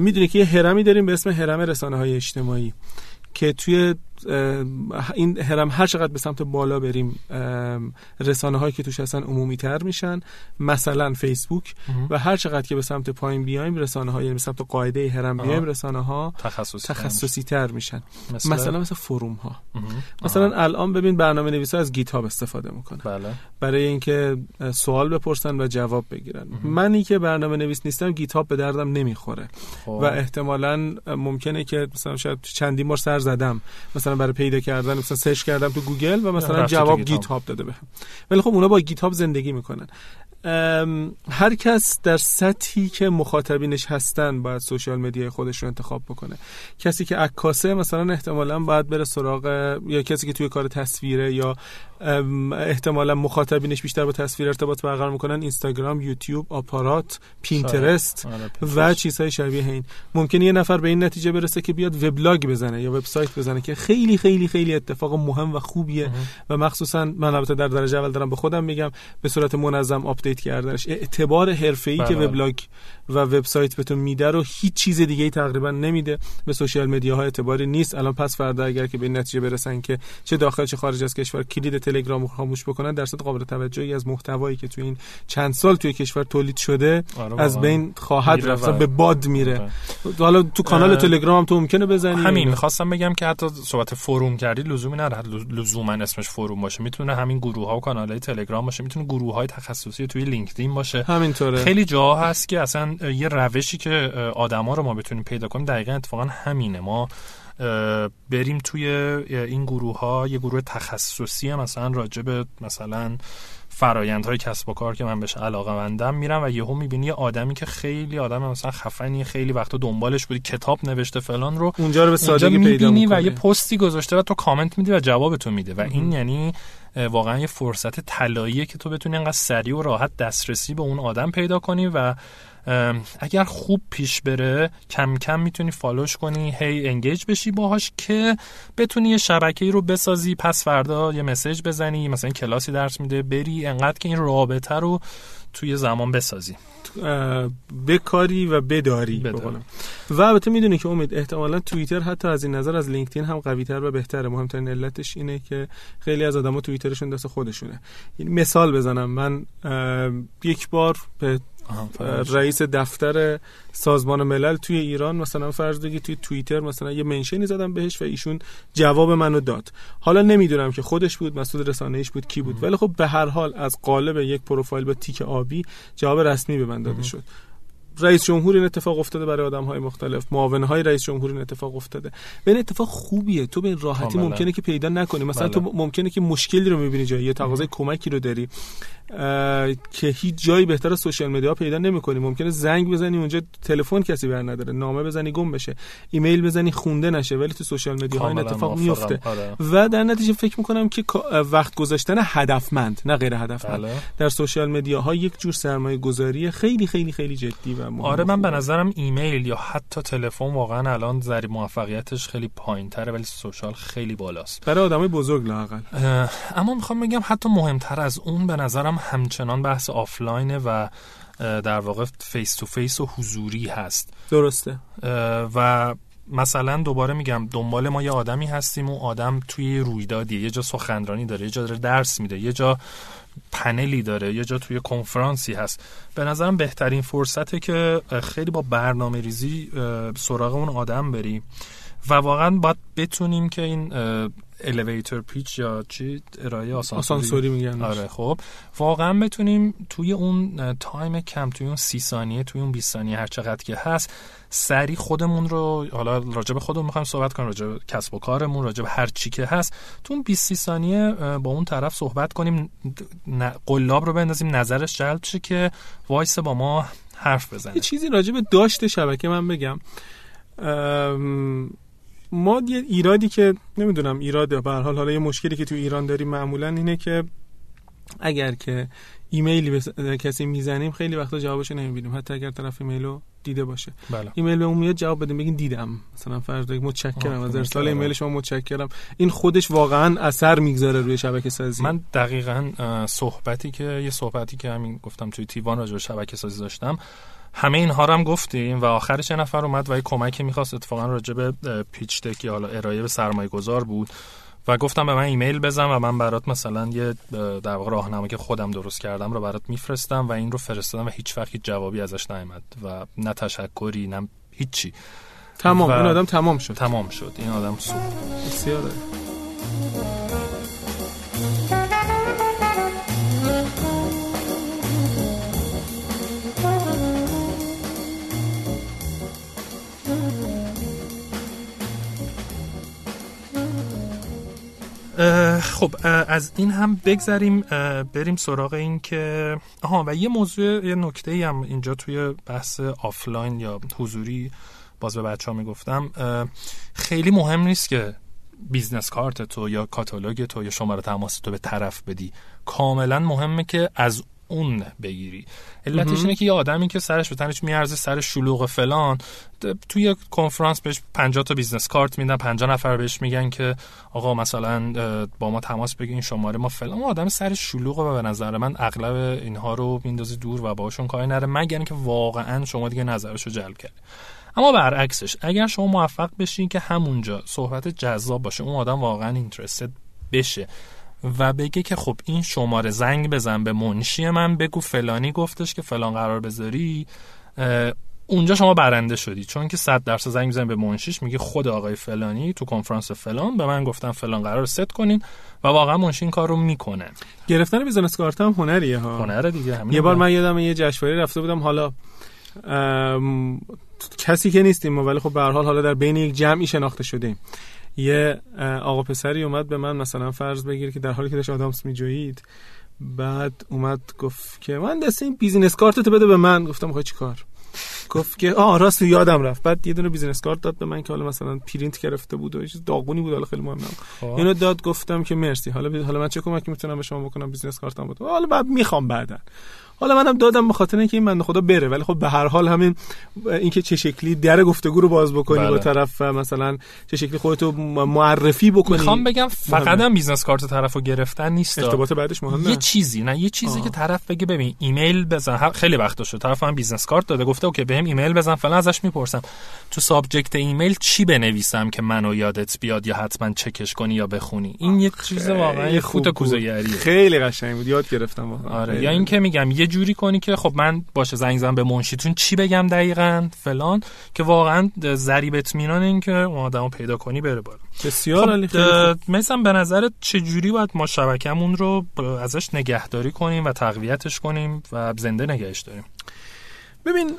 می‌دونی که یه هرمی داریم به اسم هرم رسانه های اجتماعی که توی این هرم هر چقدر به سمت بالا بریم رسانه هایی که توش هستن عمومی تر میشن. مثلا فیسبوک و هر چقدر که به سمت پایین بیایم رسانه های به سمت قاعده هرم بیایم رسانه ها تخصصی, تخصصی تر میشن. مثلا؟ مثلا مثل فروم ها مثلا الان ببین برنامه نویس از گیت هاب استفاده می‌کنه بله. برای اینکه سوال بپرسن و جواب بگیرن. منی که برنامه نویس نیستم گیت هاب به دردم نمی‌خوره. خب. و احتمالا ممکنه که مثلا شاید چندین بار سر زدم. مثلا برای پیدا کردن مثلا search کردم تو گوگل و مثلا جواب گیت هاب داده بهم. ولی خب اونا با گیت هاب زندگی می‌کنن. هر کس در سطحی که مخاطبینش هستن باید social media خودش رو انتخاب بکنه. کسی که عکاسه مثلا احتمالا باید بره سراغ یا کسی که توی کار تصویره یا احتمالا مخاطبینش بیشتر با تصویر ارتباط برقرار می‌کنن. اینستاگرام یوتیوب آپارات پینترست آره، و چیزهای شبیه این. ممکنه یه نفر به این نتیجه برسه که بیاد وبلاگ بزنه یا وبسایت بزنه که خیلی خیلی خیلی اتفاق مهم و خوبیه و مخصوصا من البته در درجه اول دارم به خودم میگم به صورت منظم update کردنش. اعتبار حرفه‌ای که بله. وبلاگ و وبسایت بهتون میده رو هیچ چیز دیگه ای تقریبا نمیده. به social media ها اعتباری نیست. الان پس فردا اگر که به این نتیجه برسن که چه داخل چه خارج از کشور کلید تلگرام رو خاموش بکنن درصد قابل توجهی از محتوایی که تو این چند سال توی کشور تولید شده آره از بین خواهد رفت به باد میره. آره. حالا تو کانال تلگرام تو ممکنه بزنی؟ همین. می‌خواستم بگم که حتی صحبت فروم کردی لزومی نداره. لزوما اسمش فروم باشه. می‌تونه همین گروه ها و کانال های تلگرام باشه. می‌تونه گروه های تخصصی توی لینکدین باشه. همینطوره. خیلی جا هست که اصلا یه روشی که آدما رو ما بتونیم پیدا کنیم دقیقا اتفاقا همینه. ما بریم توی این گروه ها یه گروه تخصصی مثلا راجب مثلا فرایندهای کسب و کار که من بهش علاقه مندم میرم و یهو می‌بینی یه آدمی که خیلی آدم مثلا خفنی خیلی وقتا دنبالش بودی کتاب نوشته فلان رو اونجا رو به سادگی پیدا و یه پستی گذاشته و تو کامنت میدی و جوابتو میده و این یعنی واقعا یه فرصت طلاییه که تو بتونی انقدر سریع و راحت دسترسی به اون آدم پیدا کنی و اگر خوب پیش بره کم کم می‌تونی فالوش کنی هی انگیج بشی باهاش که بتونی یه شبکه رو بسازی. پس فردا یه مسیج بزنی مثلا کلاسی درس میده بری انقدر که این رابطه رو توی زمان بسازی. بکاری و بداری و البته می‌دونی که امید احتمالا توییتر حتی از این نظر از لینکدین هم قوی تر و بهتره. مهمترین علتش اینه که خیلی از آدما توییترشون دست خودشونه. یعنی مثال بزنم. من یک بار به رئیس دفتر سازمان ملل توی ایران مثلا فرض بگی توی توییتر مثلا یه منشنی زدم بهش و ایشون جواب منو داد. حالا نمی‌دونم که خودش بود مسئول رسانه ایش بود کی بود. ولی خب به هر حال از قالب یک پروفایل با تیک آبی جواب رسمی به من داده شد. رئیس جمهور این اتفاق افتاده برای آدم های مختلف. معاون های رئیس جمهور این اتفاق افتاده. به این اتفاق خوبیه. تو به این راحتی ممکنه که پیدا نکنی. مثلا تو بله. ممکنه که مشکلی رو می‌بینی جایی یه تقاضای کمکی رو داری که هیچ جایی بهتر از سوشال مدیا پیدا نمی‌کنی. ممکنه زنگ بزنی اونجا تلفن کسی بر نداره. نامه بزنی گم بشه. ایمیل بزنی خونده نشه. ولی تو social media این اتفاق میفته آره. و در نتیجه فکر می‌کنم که وقت گذاشتن هدفمند نه غیر هدفمند. بله. در social media ها یک جور سرمایه گذاری خیلی خیلی خیلی جدی و مهم آره من به نظرم ایمیل یا حتی تلفن واقعا الان ضریب موفقیتش خیلی پایینتره ولی social خیلی بالاست. برای آدمای بزرگ لاقل اما می‌خوام بگم حتی مهمتر از اون به نظرم همچنان بحث آفلاینه و در واقع face to face و حضوری هست. درسته. و مثلا دوباره میگم دنبال ما یه آدمی هستیم و آدم توی رویدادیه یه جا سخنرانی داره یه جا داره درس میده یه جا پنلی داره یه جا توی کنفرانسی هست. به نظرم بهترین فرصته که خیلی با برنامه ریزی سراغ اون آدم بریم. و واقعا باید بتونیم که این elevator pitch یا چی؟ ارائه آسانسوری, آسانسوری میگن. آره خب. واقعا بتونیم توی اون تایم کم توی اون سی ثانیه توی اون 20 ثانیه هر چقدر که هست سری خودمون رو حالا راجع به خودمون می‌خوایم صحبت کنیم راجع به کسب و کارمون راجع به هر چی که هست. تو اون 20 ثانیه با اون طرف صحبت کنیم قلاب رو بندازیم نظرش جلب شه که وایسه با ما حرف بزنه. یه چیزی راجع به نگهداشت شبکه من بگم. ما یه ایرادی که نمی‌دونم ایراد به حال حالا یه مشکلی که تو ایران داریم معمولا اینه که اگر که ایمیلی به کسی می‌زنیم خیلی وقتا جوابشو نمی‌بینیم. حتی اگر طرف ایمیلو دیده باشه. بله. ایمیل به اون میاد جواب بدیم بگین دیدم. مثلا فرض متشکرم از ارسال ایمیل شما متشکرم. این خودش واقعا اثر می‌گذاره روی شبکه سازی. من دقیقا صحبتی که یه صحبتی که همین گفتم توی تیوان راجع به شبکه سازی داشتم. همه اینها رو هم گفتیم و آخرش یه نفر اومد و یه کمکی می‌خواست. اتفاقا راجع به pitch deck یا حالا ارائه به سرمایه گذار بود و گفتم به من ایمیل بزن و من برات مثلا یه در واقع راهنمایی که خودم درست کردم رو برات میفرستم و این رو فرستادم و هیچ وقت جوابی ازش نیامد و نه تشکری نه هیچی. تمام. این آدم تمام شد. تمام شد. این آدم سو. بسیار خب از این هم بگذریم بریم سراغ این که آها و یه موضوع یه نکته هم اینجا توی بحث آفلاین یا حضوری باز به بچه ها می‌گفتم خیلی مهم نیست که business card تو یا کاتالوگ تو یا شماره تماس تو به طرف بدی. کاملا مهمه که از اون بگیری. علتش اینه که یه آدمی که سرش به تنش میارزه سر شلوغ فلان توی کنفرانس بهش 50 تا business card میدن 50 نفر بهش میگن که آقا مثلا با ما تماس بگیرین شماره ما فلان. آدم سر شلوغه و به نظر من اغلب اینها رو میندازه دور و باشون کاری نره مگر اینکه واقعا شما دیگه نظرش رو جلب کرد اما برعکسش اگر شما موفق بشین که همونجا صحبت جذاب باشه اون آدم واقعا اینترستد بشه. و بگه که خب این شماره زنگ بزن به منشی من بگو فلانی گفتش که فلان قرار بذاری. اونجا شما برنده شدی. چون که صد درصد زنگ می‌زنی به منشیش میگه خود آقای فلانی تو کنفرانس فلان به من گفتن فلان قرار ست کنین و واقعا منشی این کار رو می‌کنه. گرفتن business card هم هنریه ها. هنره دیگه یه بار من یادم یه جشنواره رفته بودم حالا کسی که نیستیم ولی خب به هر حال حالا در بین یک جمعی شناخته شدیم. یه آقا پسری اومد به من مثلا فرض بگیر که در حالی که داشت آدامس میجویید. بعد اومد گفت که من دست این business card تو بده به من. گفتم خواهی چی کار گفت که آه راست یادم رفت. بعد یه دونه business card داد به من که حالا مثلا پرینت گرفته بود و چیز داغونی بود حالا خیلی مهم خب. اینو داد گفتم که مرسی. حالا حالا من چه کمکی می‌تونم به شما بکنم business card م بود حالا بعد می‌خوام بعدا. حالا منم دادم به خاطر اینکه این بنده خدا بره ولی خب به هر حال همین اینکه چه شکلی در گفتگو رو باز بکنی بله. با طرف مثلا چه شکلی خودتو معرفی بکنی. می‌خوام بگم فقط هم business card طرفو گرفتن نیست ارتباط بعدش مهمه. یه چیزی نه یه چیزی آه. که طرف بگه ببین ایمیل بزن. خیلی وقت شد. طرف هم business card داده گفته OK بهم ایمیل بزن فلان ازش می‌پرسم. تو subject ایمیل چی بنویسم که منو یادت بیاد یا حتما چکش کنی یا بخونی؟ این یه چیز واقعا یه خوت خیلی قشنگ بود. یاد گرفتم واقعا. آره یا اینکه میگم یه جوری کنی که خب من باشه زنگ زدم به منشیتون چی بگم دقیقا؟ فلان. که واقعا ضریب اطمینان این که اون آدمو پیدا کنی بره بالا. بسیار خب مثلا به نظر چه جوری باید ما شبکمون رو ازش نگهداری کنیم و تقویتش کنیم و زنده نگهش داریم؟ ببین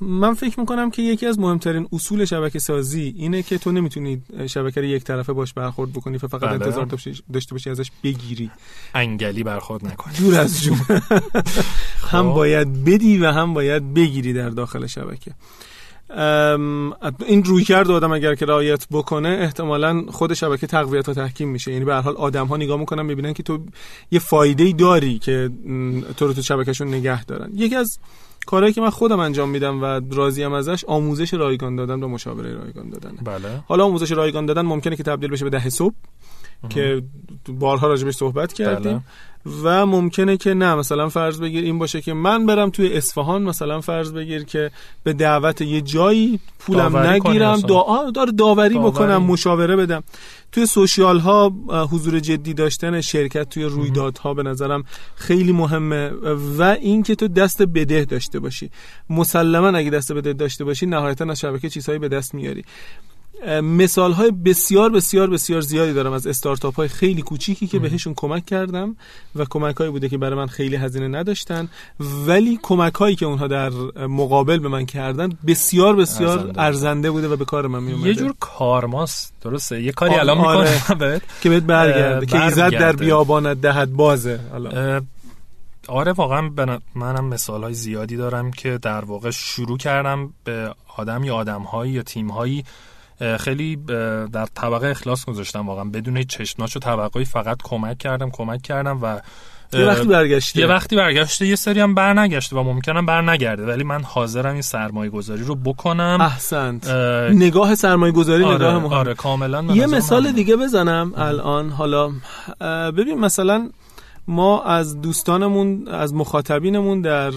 من فکر می‌کنم که یکی از مهمترین اصول شبکه سازی اینه که تو نمی‌تونی شبکه رو یک طرفه باش برخورد بکنی فقط بله. انتظار داشته باشی ازش بگیری. انگلی برخورد نکنی. دور از جون. <laughs> هم خب. باید بدی و هم باید بگیری در داخل شبکه. این روی کرد آدم اگر که رعایت بکنه احتمالا خود شبکه تقویت و تحکیم میشه. یعنی به هر حال آدم ها نگاه می‌کنن می‌بینن که تو یه فایده ای داری که تو رو تو شبکهشون نگه دارن. یکی از کارهایی که من خودم انجام میدم و راضیم ازش آموزش رایگان دادن و مشاوره رایگان دادن. بله. حالا آموزش رایگان دادن ممکنه که تبدیل بشه به ده صبح که بارها راجبش صحبت کردیم. بله. و ممکنه که نه مثلا فرض بگیر این باشه که من برم توی اصفهان مثلا فرض بگیر که به دعوت یه جایی پولم نگیرم دعا داره داوری, داوری. بکنم مشاوره بدم. توی سوشیال ها حضور جدی داشتن شرکت توی رویدادها به نظرم خیلی مهمه. و اینکه تو دست بده داشته باشی. مسلما اگه دست بده داشته باشی نهایتا از شبکه چیزهایی به دست میاری. مثال های بسیار بسیار بسیار زیادی دارم از استارتاپ های خیلی کوچیکی که بهشون کمک کردم و کمک هایی بوده که برای من خیلی هزینه نداشتن. ولی کمک هایی که اونها در مقابل به من کردن بسیار بسیار ارزنده, بوده. و به کار من می یه جور کارماست درسته؟ یه کاری الان آره. <laughs> می‌کنه که بهت برگرده که ایزد در بیابانت دهد بازه. آره واقعا منم مثال های زیادی دارم که در واقع شروع کردم به آدم یا آدم هایی یا تیم هایی خیلی در طبقه اخلاص گذاشتم واقعا. بدون چشمناش و طبقه فقط کمک کردم کمک کردم و یه وقتی برگشته یه وقتی برگشته یه سری هم بر نگشته و ممکنم بر نگرده ولی من حاضرم این سرمایه گذاری رو بکنم. احسنت. نگاه سرمایه گذاری آره، نگاه مهم. آره کاملا یه مثال دیگه بزنم الان. حالا ببین مثلا ما از دوستانمون از مخاطبینمون در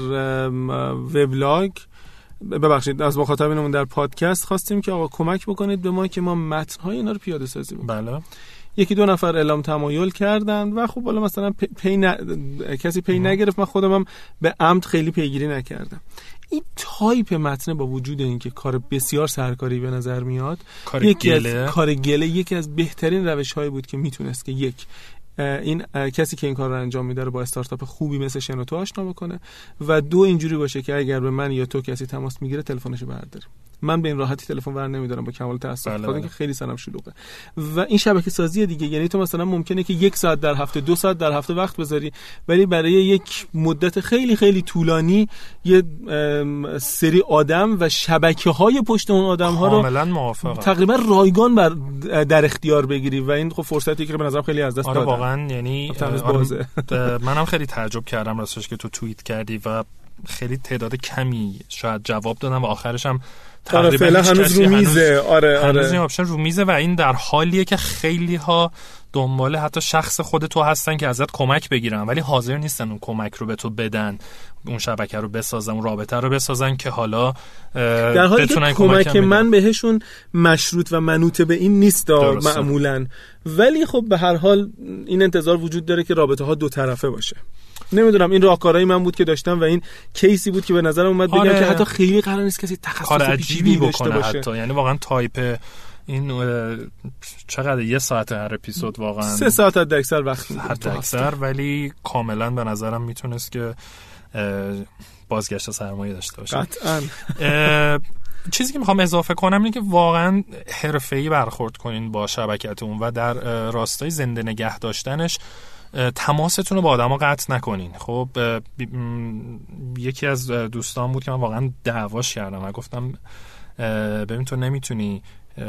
وبلاگ ببخشید از مخاطبینمون در پادکست خواستیم که آقا کمک بکنید به ما که ما متن‌های اینا رو پیاده سازی بکنیم. بله. یکی دو نفر اعلام تمایل کردن و خب حالا مثلا پی, کسی پی نگرفت من خودم هم به عمد خیلی پیگیری نکردم. این تایپ متن با وجود اینکه کار بسیار سرکاری به نظر میاد کار گله. کار گله یکی از بهترین روش هایی بود که می‌تونست که یک این کسی که این کار رو انجام میده رو با استارتاپ خوبی مثل شنوتو آشنا بکنه و دو اینجوری باشه که اگر به من یا تو کسی تماس می‌گیره تلفنشو برداره من به این راحتی تلفن ور نمیدارم با کمال تاسف. بله بله. که خیلی سرم شلوغه. و این شبکه سازی دیگه یعنی تو مثلا ممکنه که یک ساعت در هفته دو ساعت در هفته وقت بذاری ولی برای یک مدت خیلی خیلی طولانی یه سری آدم و شبکه های پشت اون آدم ها رو تقریبا رایگان بر در اختیار بگیری و این خب فرصتی که به نظرم خیلی از دست آره واقعا یعنی آره منم خیلی تعجب کردم راستش که تو توییت کردی و خیلی تعداد کمی شاید جواب دادم و آخرش هم آره فعلا هنوز رو میزه. آره آره. هنوز این option رو میزه و این در حالیه که خیلی ها دنبال حتی شخص خود تو هستن که ازت کمک بگیرن. ولی حاضر نیستن اون کمک رو به تو بدن. اون شبکه رو بسازن اون رابطه رو بسازن که حالا در حالی که کمک من بهشون مشروط و منوط به این نیست معمولا. ولی خب به هر حال این انتظار وجود داره که رابطه ها دو طرفه باشه. نمی‌دونم این راهکارهای من بود که داشتم و این case ی بود که به نظرم اومد بگم آره. که حتی خیلی قرار نیست کسی تخصص عجیبی داشته باشه. حتی. یعنی واقعا تایپ این چقدر یه ساعت هر اپیزود واقعا. سه ساعت حد اکثر وقت حد اکثر ولی کاملا به نظرم می‌تونست که بازگشت سرمایه داشته باشه. قطعا. چیزی که می‌خوام اضافه کنم اینه که واقعا حرفه‌ای برخورد کنین با شبکتون و در راستای زنده نگه داشتنش تماستون رو با آدما قطع نکنین. خب یکی از دوستان بود که من واقعا دعواش کردم و گفتم ببین تو نمی‌تونی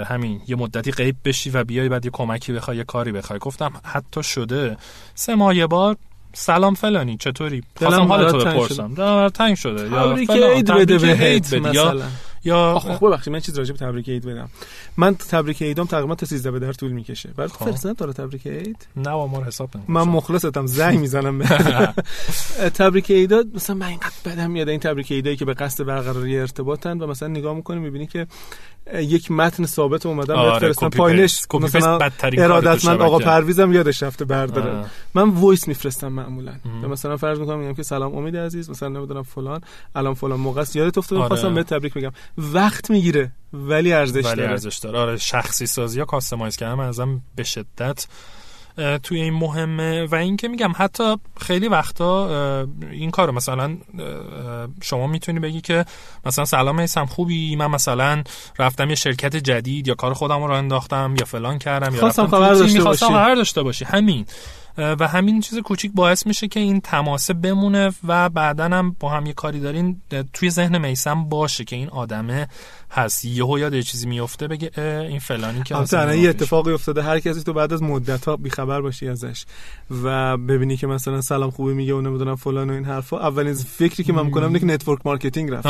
همین یه مدتی غیب بشی و بیای بعد یه کمکی بخوای یه کاری بخوای. گفتم حتی شده. سه ماه یه بار سلام فلانی چطوری؟ خواستم حالتو بپرسم. تنگ شده. یا فلان بده بهت یا یا خب ببخشید من چیز راجع به تبریک عید بدم من تبریک عیدم تقریبا تا 13 به در طول می‌کشه. برای خب. فرستادن داره تبریک عید؟ نه ما حساب من مخلصتم زنگ می‌زنم <laughs> تبریک عید مثلا من اینقدر بدم میاد این تبریک عیدایی که به قصد برقراری ارتباطن و مثلا نگاه می‌کنی می‌بینی که یک متن ثابت اومدن آره، فرستن پایینش مثلا ارادتمند آقا پرویزم یادش رفته برداره. من voice میفرستم معمولا. مثلا فرض می‌کنم میگم که سلام امید عزیز مثلا نمی‌دونم فلان الان فلان موقع است. یادت افتاد آره. خواستم به تبریک بگم. وقت می‌گیره ولی ارزش ولی داره. ارزش داره. آره شخصی سازی یا customize کردن ازم به شدت توی این مهمه و اینکه میگم حتی خیلی وقتا این کار مثلا شما می‌تونی بگی که مثلا سلام میسم خوبی؟ من مثلا رفتم یه شرکت جدید یا کار خودم رو انداختم یا فلان کردم یا رفتم خبر داشته باشی. خبر داشته باشی. همین. و همین چیز کوچیک باعث میشه که این تماسه بمونه و بعدا هم با هم یه کاری دارین توی ذهن میسم باشه که این آدمه هست. یهو یاد یه چیزی میفته بگه این فلانی که اصلا یه اتفاقی افتاده هر کسی تو بعد از مدت ها بیخبر باشی ازش و ببینی که مثلا سلام خوبی میگه و نمی‌دونم فلان و این حرفا. اولین فکری که من می‌کنم اینه که network marketing رفت.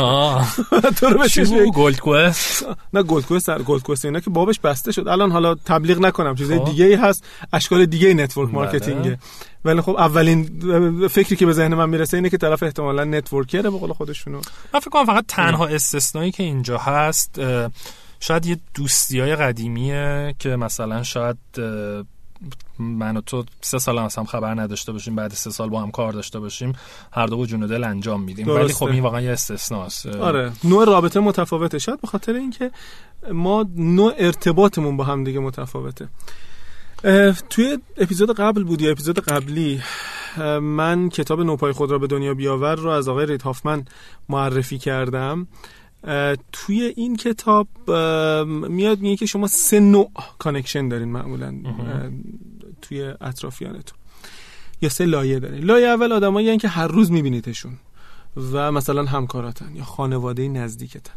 <laughs> تو رو بشه Gold Quest؟ نه Gold Quest Gold Quest اینا که بابش بسته شد. الان حالا تبلیغ نکنم چیزای خب. دیگه ای هست. اشکال دیگه network بله. marketing ه. ولی خب اولین فکری که به ذهن من می‌رسه اینه که طرف احتمالا networker ه به قول خودشونو. من فکر کنم فقط تنها استثنایی که اینجا هست شاید یه دوستی های قدیمیه که مثلا شاید من و تو سه سال هم, هم خبر نداشته باشیم بعد سه سال با هم کار داشته باشیم هر دو با جون دل انجام میدیم. ولی خب این واقعا یه استثناست. آره. نوع رابطه متفاوته. شاید به خاطر اینکه ما نوع ارتباطمون با هم دیگه متفاوته. توی اپیزود قبل بود یا اپیزود قبلی من کتاب نوپای خود را به دنیا بیاور رو از آقای رید هافمن معرفی کردم. توی این کتاب میاد میگه که شما سه نوع connection دارین معمولا توی اطرافیانتون. یا سه لایه دارین. لایه اول آدمایی که هر روز میبینیدشون و مثلا همکاراتن یا خانواده نزدیکتن.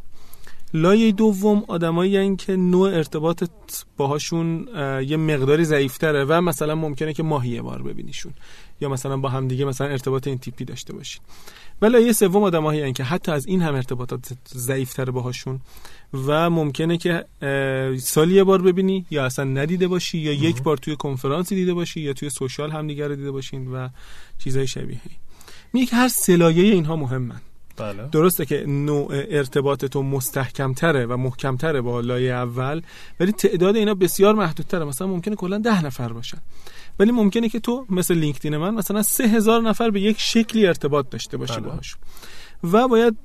لایه دوم آدمایی که نوع ارتباطت باهاشون یه مقداری ضعیفتره و مثلا ممکنه که ماهی یه بار ببینیشون یا مثلا با همدیگه مثلا ارتباط این تیپی داشته باشین. و لایه سوم آدمایی که حتی از این هم ارتباطات ضعیفتره باهاشون و ممکنه که سالی یه بار ببینی یا اصلا ندیده باشی یا یک بار توی کنفرانسی دیده باشی یا توی سوشال هم دیگر دیده باشین و چیزای شبیه میگه که هر سلایه اینها مهمن. بله. درسته که نوع ارتباط تو محکم تره و محکم تره با لایه اول ولی تعداد اینا بسیار محدودتره مثلا ممکنه کلا ده نفر باشن ولی ممکنه که تو مثل لینکدین من مثلا سه هزار نفر به یک شکلی ارتباط داشته باشی بله. باهاش و باید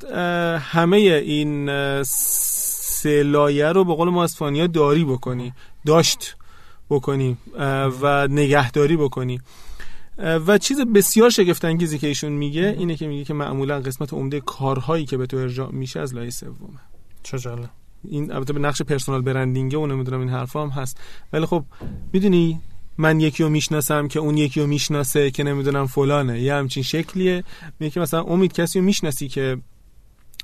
همه این سه لایه رو به قول ما اسپانیا داری بکنی داشت بکنی و نگهداری بکنی و چیز بسیار شگفت انگیزی که ایشون میگه اینه که میگه که معمولا قسمت عمده کارهایی که به تو ارجاع میشه از لایه سومه. چه این البته به نقش پرسونال برندینگه و نمی‌دونم این حرفا هم هست. ولی خب می‌دونی من یکی رو می‌شناسم که اون یکی رو می‌شناسه که نمی‌دونم فلانه. یه همچین شکلیه. میگه که مثلا امید کسی رو می‌شناسی که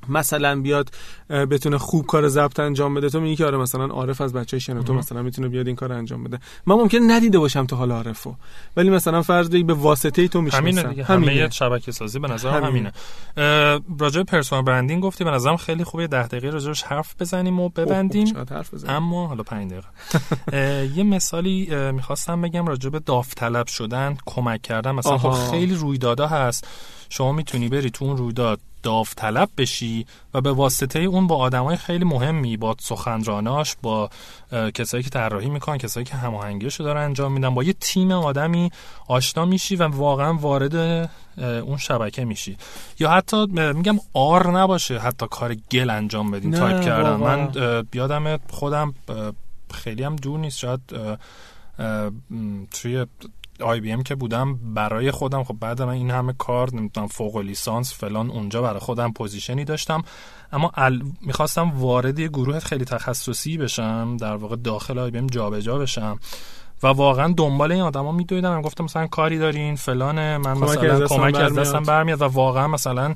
مثلا بیاد بتونه خوب کار ضبط انجام بده. تو میگی که آره مثلا عارف از بچه شنوتو مثلا می‌تونه بیاد این کار انجام بده. من ممکن ندیده باشم تا حالا عارفو. ولی مثلا فرض به واسطه تو می‌شناسم. همینه دیگه. همه شبکه سازی به نظر همینه, همینه. راجع پرسونال برندینگ گفتی. به نظرم خیلی خوبه. 10 دقیقه راجعش حرف بزنیم و ببندیم. حرف بزنیم. اما حالا 5 دقیقه. یه مثالی می‌خواستم بگم راجع به داوطلب شدن کمک کردن. مثلا خب خیلی رویدادها هست. شما می‌تونی بری تو اون رویداد داوطلب بشی و به واسطه اون با آدمای خیلی مهمی با سخنراناش با کسایی که طراحی می‌کنن کسایی که هماهنگیشو دارن انجام میدن با یه تیم آدمی آشنا میشی و واقعا وارد اون شبکه میشی. یا حتی میگم آر نباشه حتی کار گل انجام بدین تایپ کردم من بیادم خودم خیلی هم دور نیست. شاید توی آی بی ام که بودم برای خودم خب بعد من این همه کار نمی‌دونم فوق لیسانس فلان اونجا برای خودم پوزیشنی داشتم. اما ال... می‌خواستم وارد یه گروه خیلی تخصصی بشم در واقع داخل آی بی ام جابجا بشم. و واقعا دنبال این آدما میدویدم. گفتم مثلا کاری دارین فلانه من مثلا کمک از دستم برمیاد. و واقعا مثلا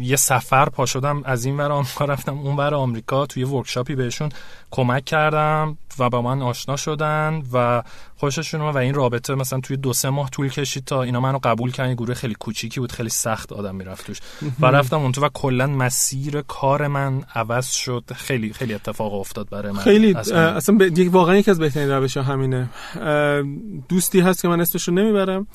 یه سفر پا شدم از این ور آمریکا رفتم اون ور آمریکا. توی ورکشاپی بهشون کمک کردم و با من آشنا شدن و خوششون و این رابطه مثلا توی دو سه ماه طول کشید تا اینا منو قبول کردن. گروه خیلی کوچیکی بود خیلی سخت آدم می‌رفت توش. و رفتم اون تو و کلا مسیر کار من عوض شد. خیلی خیلی اتفاق افتاد برای من. خیلی اصلا, اصلا واقعا یکی از بهترین روش همینه. دوستی هست که من اسمش رو نمی‌برم.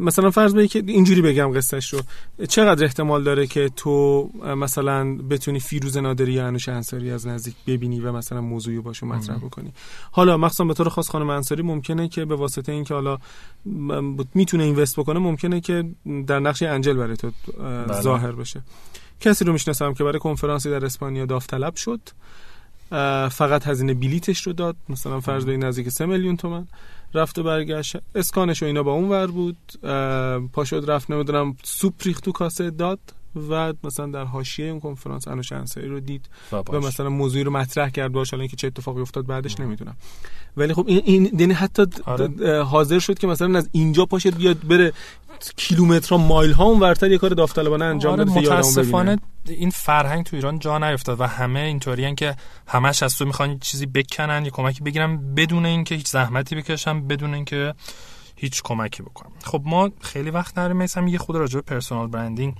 مثلا فرض بگی که اینجوری بگم قصهش رو. چقدر احتمال داره که تو مثلا بتونی فیروز نادری یا انوش انصاری از نزدیک ببینی و مثلا موضوعی باشو مطرح بکنی؟ حالا مخصوصا به طور خاص خانم انصاری ممکنه که به واسطه اینکه حالا می‌تونه اینوست بکنه ممکنه که در نقش انجل برای تو بله. ظاهر بشه. کسی رو می‌شناسم که برای کنفرانسی در اسپانیا داوطلب شد فقط هزینه بلیتش رو داد. مثلا فرض به نزدیک 3 میلیون تومن. رفت و برگشت. اسکانش و اینا با اون ور بود. پاشد رفت نمی‌دونم سوپ ریخت تو کاسه داد. و مثلا در حاشیه اون کنفرانس انوش انصاری رو دید و مثلا موضوعی رو مطرح کرد. باشه حالا اینکه چه اتفاقی افتاد بعدش نمی‌دونم. ولی خب این این یعنی حتی آره. حاضر شد که مثلا از اینجا پاشه بیاد بره کیلومترها مایل ها اون ورتر یه کار داوطلبانه انجام آره بده متاسفانه این فرهنگ تو ایران جا نیفتاد و همه اینطوریان که همش از تو می‌خوان چیزی بکنن یه کمکی بگیرن بدون اینکه هیچ زحمتی بکشن بدون اینکه هیچ کمکی بکنم خب ما خیلی وقت نریم مثلا یه خود راجع به personal branding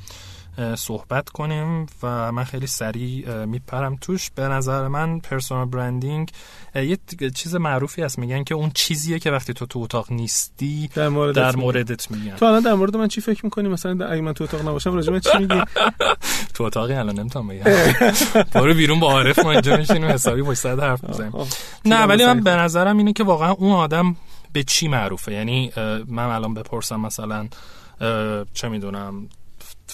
صحبت کنیم و من خیلی سریع میپرم توش. به نظر من personal branding یه چیز معروفی هست. میگن که اون چیزیه که وقتی تو تو اتاق نیستی در, موردت, در موردت میگن. تو الان در مورد من چی فکر می‌کنی؟ مثلا اگه من تو اتاق نباشم راجع چی میگی؟ <laughs> تو اتاقی الان نمی‌تونم بگم. <laughs> برو بیرون با عارف ما اینجا میشینیم حسابی پشت حرف می‌زنیم. نه ولی من به نظرم اینه که واقعا اون آدم به چی معروفه. یعنی من الان بپرسم مثلا چه می‌دونم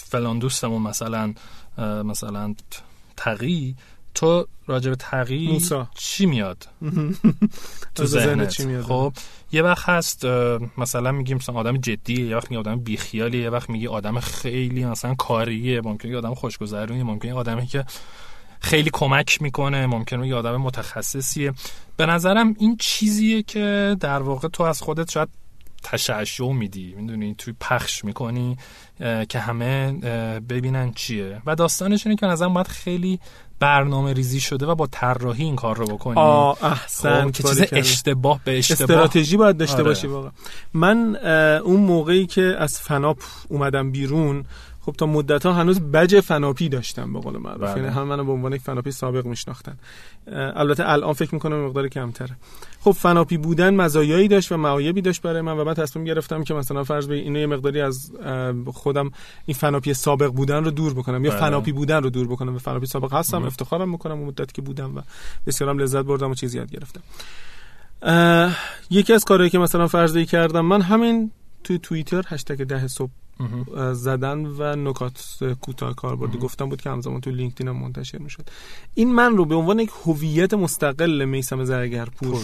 فلان دوستمون مثلا مثلا تقی تو راجب تقی موسا. چی میاد؟ <laughs> تو ذهنت چی میاد؟ خب یه وقت هست مثلا میگیم مثلا آدم جدیه یه وقت میگه آدم بیخیالیه یه وقت میگه آدم خیلی مثلا کاریه ممکنه آدم خوشگذرونیه ممکنه آدمی که خیلی کمک می‌کنه ممکنه یه آدم متخصصیه. به نظرم این چیزیه که در واقع تو از خودت شاید تشعشع میدی. می‌دونی؟ توی پخش می‌کنی که همه ببینن چیه. و داستانش اینه که نظرم باید خیلی برنامه ریزی شده و با طراحی این کار رو بکنی. آه احسن خب، که چیز اشتباه به اشتباه. استراتژی باید داشته آره. باشی واقعا. من اون موقعی که از فناپ اومدم بیرون خب تا مدت ها هنوز بج فناپی داشتم به قول معروف. بله. یعنی هم منو به عنوان یک فناپی سابق میشناختن. البته الان فکر می‌کنم مقدار کمتره. خب فناپی بودن مزایایی داشت و معایبی داشت برای من و من تصمیم گرفتم که مثلا فرض به اینو یه مقداری از خودم این فناپی سابق بودن رو دور بکنم یا بله. فناپی بودن رو دور بکنم. و فناپی سابق هستم افتخارم می‌کنم اون مدت که بودم و بسیارم لذت بردم و چیزی یاد گرفتم. یکی از کارهایی که مثلا فرضی کردم من همین توی توییتر hashtag ده صبح زدن و نکات کوتاه کاربردی گفتم بود که همزمان تو لینکدین هم منتشر می‌شد. این من رو به عنوان یک هویت مستقل میسم زرگرپور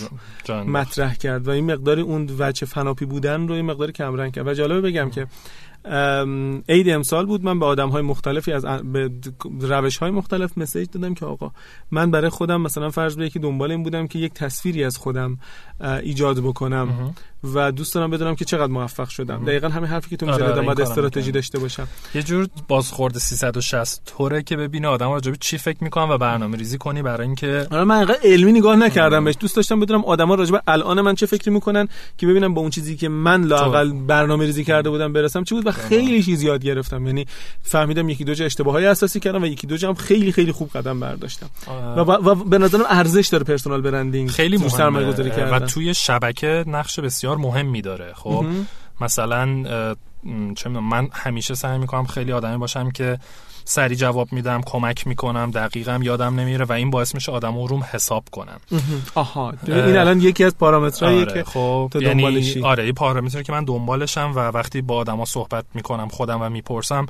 مطرح کرد و این مقداری اون وجه فناپی بودن رو این مقداری کمرنگ کرد. و جالبه بگم که عید امسال بود. من به آدم های مختلفی از به روش های مختلف مسیج دادم که آقا من برای خودم مثلا فرض به یکی دنبال این بودم که یک تصویری از خودم ایجاد بکنم. و دوست دارم بدونم که چقدر موفق شدم. دقیقا همین حرفی که تو می‌زنی آره باید استراتژی داشته باشم. یه جور بازخورد 360 طوره که ببینه آدم راجع چی فکر می‌کنم و برنامه ریزی کنی برای اینکه آره من انقدر علمی نگاه نکردم بهش. دوست داشتم بدونم آدما راجع به الان من چه فکری می‌کنن که ببینم با اون چیزی که من لاقل برنامه ریزی کرده بودم برسم چی بود و خیلی چیز یاد گرفتم. یعنی فهمیدم یکی دو جا اشتباه های اساسی کردم و یکی دو جا هم خیلی خیلی خوب قدم برداشتم. و, و, به نظرم ارزش داره پرسونال برندینگ. خیلی مهمه. و توی شبکه نقش بسیار مهمی داره. خب مثلا چه من همیشه سعی می‌کنم خیلی آدمی باشم که سری جواب میدم کمک می‌کنم دقیقم یادم نمیره و این باعث میشه آدم روم حساب کنم. آها. این الان یکی از پارامترهایی آره که خب یعنی آره این پارامتری که من دنبالشم و وقتی با آدما صحبت می‌کنم خودم و می‌پرسم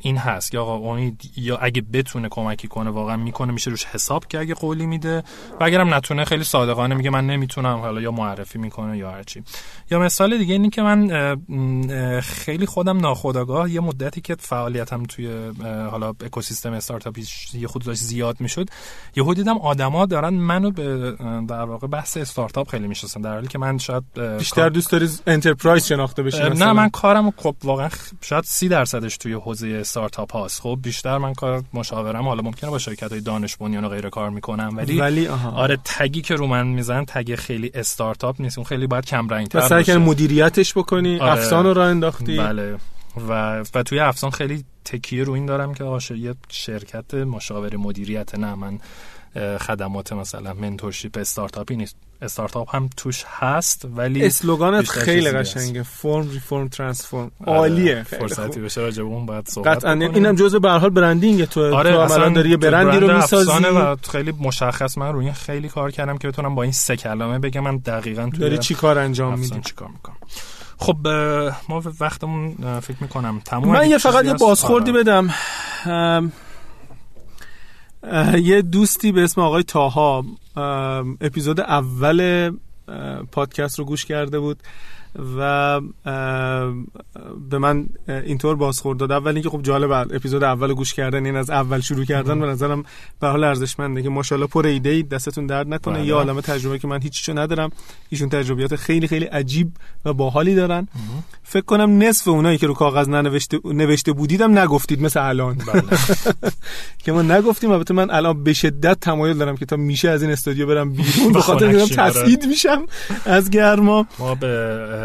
این هست یا آقا اونی یا اگه بتونه کمکی کنه واقعا می‌کنه میشه روش حساب که اگه قولی میده. و اگرم نتونه خیلی صادقانه میگه من نمی‌تونم حالا یا معرفی می‌کنه یا هرچی. یا مثال دیگه اینی که من خیلی خودم ناخودآگاه. یه مدتی که فعالیتم توی حالا اکوسیستم استارتاپی یه خود داشت زیاد می‌شد یهو دیدم آدما دارن منو به در واقع بحث استارتاپ خیلی می‌شناسن در حالی که من شاید بیشتر دوست داری انترپرایز شناخته بشی نه من کارم خب واقعا شاید 30 درصدش توی حوزه استارتاپ هاست. خب بیشتر من کار مشاورم حالا ممکنه با شرکت های دانش بنیان و غیره کار می‌کنم ولی ولی آره تگی که رو من می‌زنن تگ خیلی استارتاپ نیست. اون خیلی باید کم رنگ تر باشه. مدیریتش بکنی آره. افسان رو راه انداختی. بله. و و توی افسان خیلی تکیه رو این دارم که آشه یه شرکت مشاور مدیریت نه من خدمات مثلا mentorship استارتاپی نیست. استارتاپ هم توش هست ولی slogan ت خیلی قشنگه. form reform transform. عالیه فرصتی بشه راجع به اون بعد صحبت قطعا. اینم جزء به هر حال branding تو آره تو عملا داری یه برندی رو می‌سازی. و خیلی مشخص. من روی خیلی کار کردم که بتونم با این سه کلمه بگم. من دقیقاً تو داری چی کار انجام میدی؟ چی کار می‌کنم؟ خب ما وقتمون فکر می‌کنم تموم. من یه فقط یه بازخوردی بدم. یه دوستی به اسم آقای تاها اپیزود اول پادکست رو گوش کرده بود. و به من اینطور بازخورد داد. اول اینکه خب جالب اپیزود اول گوش کردن این از اول شروع کردن به نظرم به حال ارزشمنده که ماشاءالله پر ایده ای دستتون درد نکنه. بله. یه عالمه تجربه که من هیچیشو ندارم. ایشون تجربیات خیلی خیلی عجیب و باحالی دارن. فکر کنم نصف اونایی که رو کاغذ ننوشته نوشته بودیدم نگفتید مثل الان. بله. <laughs> که ما نگفتیم. البته من الان به شدت تمایل دارم که تا میشه از این استودیو برم بیرون. <laughs> به خاطر تسعید میشم از گرما. ما به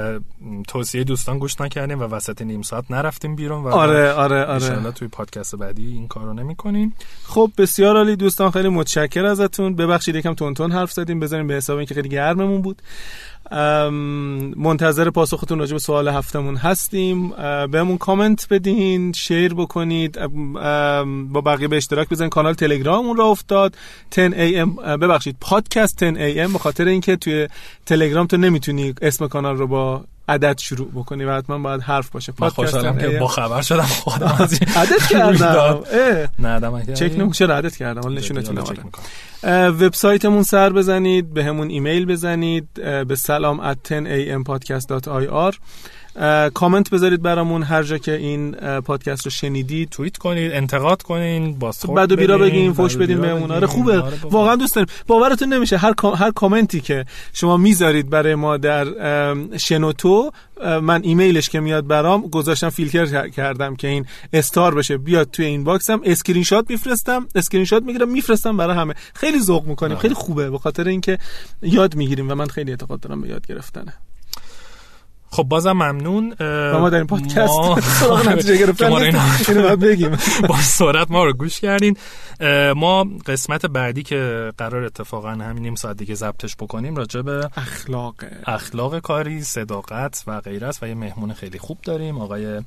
توصیه دوستان گوش نکردیم و وسط نیم ساعت نرفتیم بیرون و آره آره آره. توی پادکست بعدی این کارو نمی‌کنیم خب بسیار عالی دوستان خیلی متشکر ازتون. ببخشید یکم تون تون حرف زدیم. بذاریم به حساب اینکه خیلی گرممون بود. منتظر پاسختون راجع به سوال هفتمون هستیم. بهمون کامنت بدین شیر بکنید. با بقیه به اشتراک بزنید کانال تلگراممون را افتاد. 10 am ببخشید پادکست 10 am به خاطر اینکه توی تلگرام تو نمی‌تونی اسم کانال رو با عدد شروع بکنی و حتما باید حرف باشه. پادکست که با خبر شدم. خودم از <laughs> عدد کردم. نه چک نمو چرا عدد کردم. حالا نشونتون وبسایتمون سر بزنید به همون ایمیل بزنید به سلام at 10ampodcast.ir کامنت بذارید برامون. هر جا که این پادکست رو شنیدید. توییت کنید انتقاد کنید بد و بیرا بگین فوش بدین بهمون. آره خوبه. آره واقعا دوست داریم. باورتون نمیشه هر هر کامنتی که شما می‌ذارید برای ما در شنوتو من ایمیلش که میاد برام گذاشتم فیلتر کردم که این star بشه. بیاد توی این box م screenshot میفرستم. اسکرین شات می‌گیرم میفرستم برای همه. خیلی ذوق می‌کنیم. خیلی خوبه. به خاطر اینکه یاد می‌گیریم و من خیلی اعتقاد دارم به یاد گرفتنه. خب بازم ممنون و ما در این پادکست <laughs> <laughs> نتیجه گرفتن اینو بگیم. <laughs> با سرعت ما رو گوش کردین. ما قسمت بعدی که قرار اتفاقا همین نیم ساعت دیگه ضبطش بکنیم راجع به اخلاق. اخلاق کاری صداقت و غیره است و یه مهمون خیلی خوب داریم آقای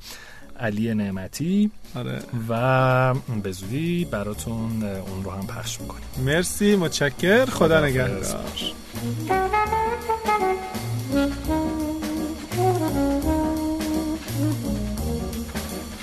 علی نعمتی. آره. و به زودی براتون اون رو هم پخش می‌کنیم. مرسی متشکر. خدا نگهدار.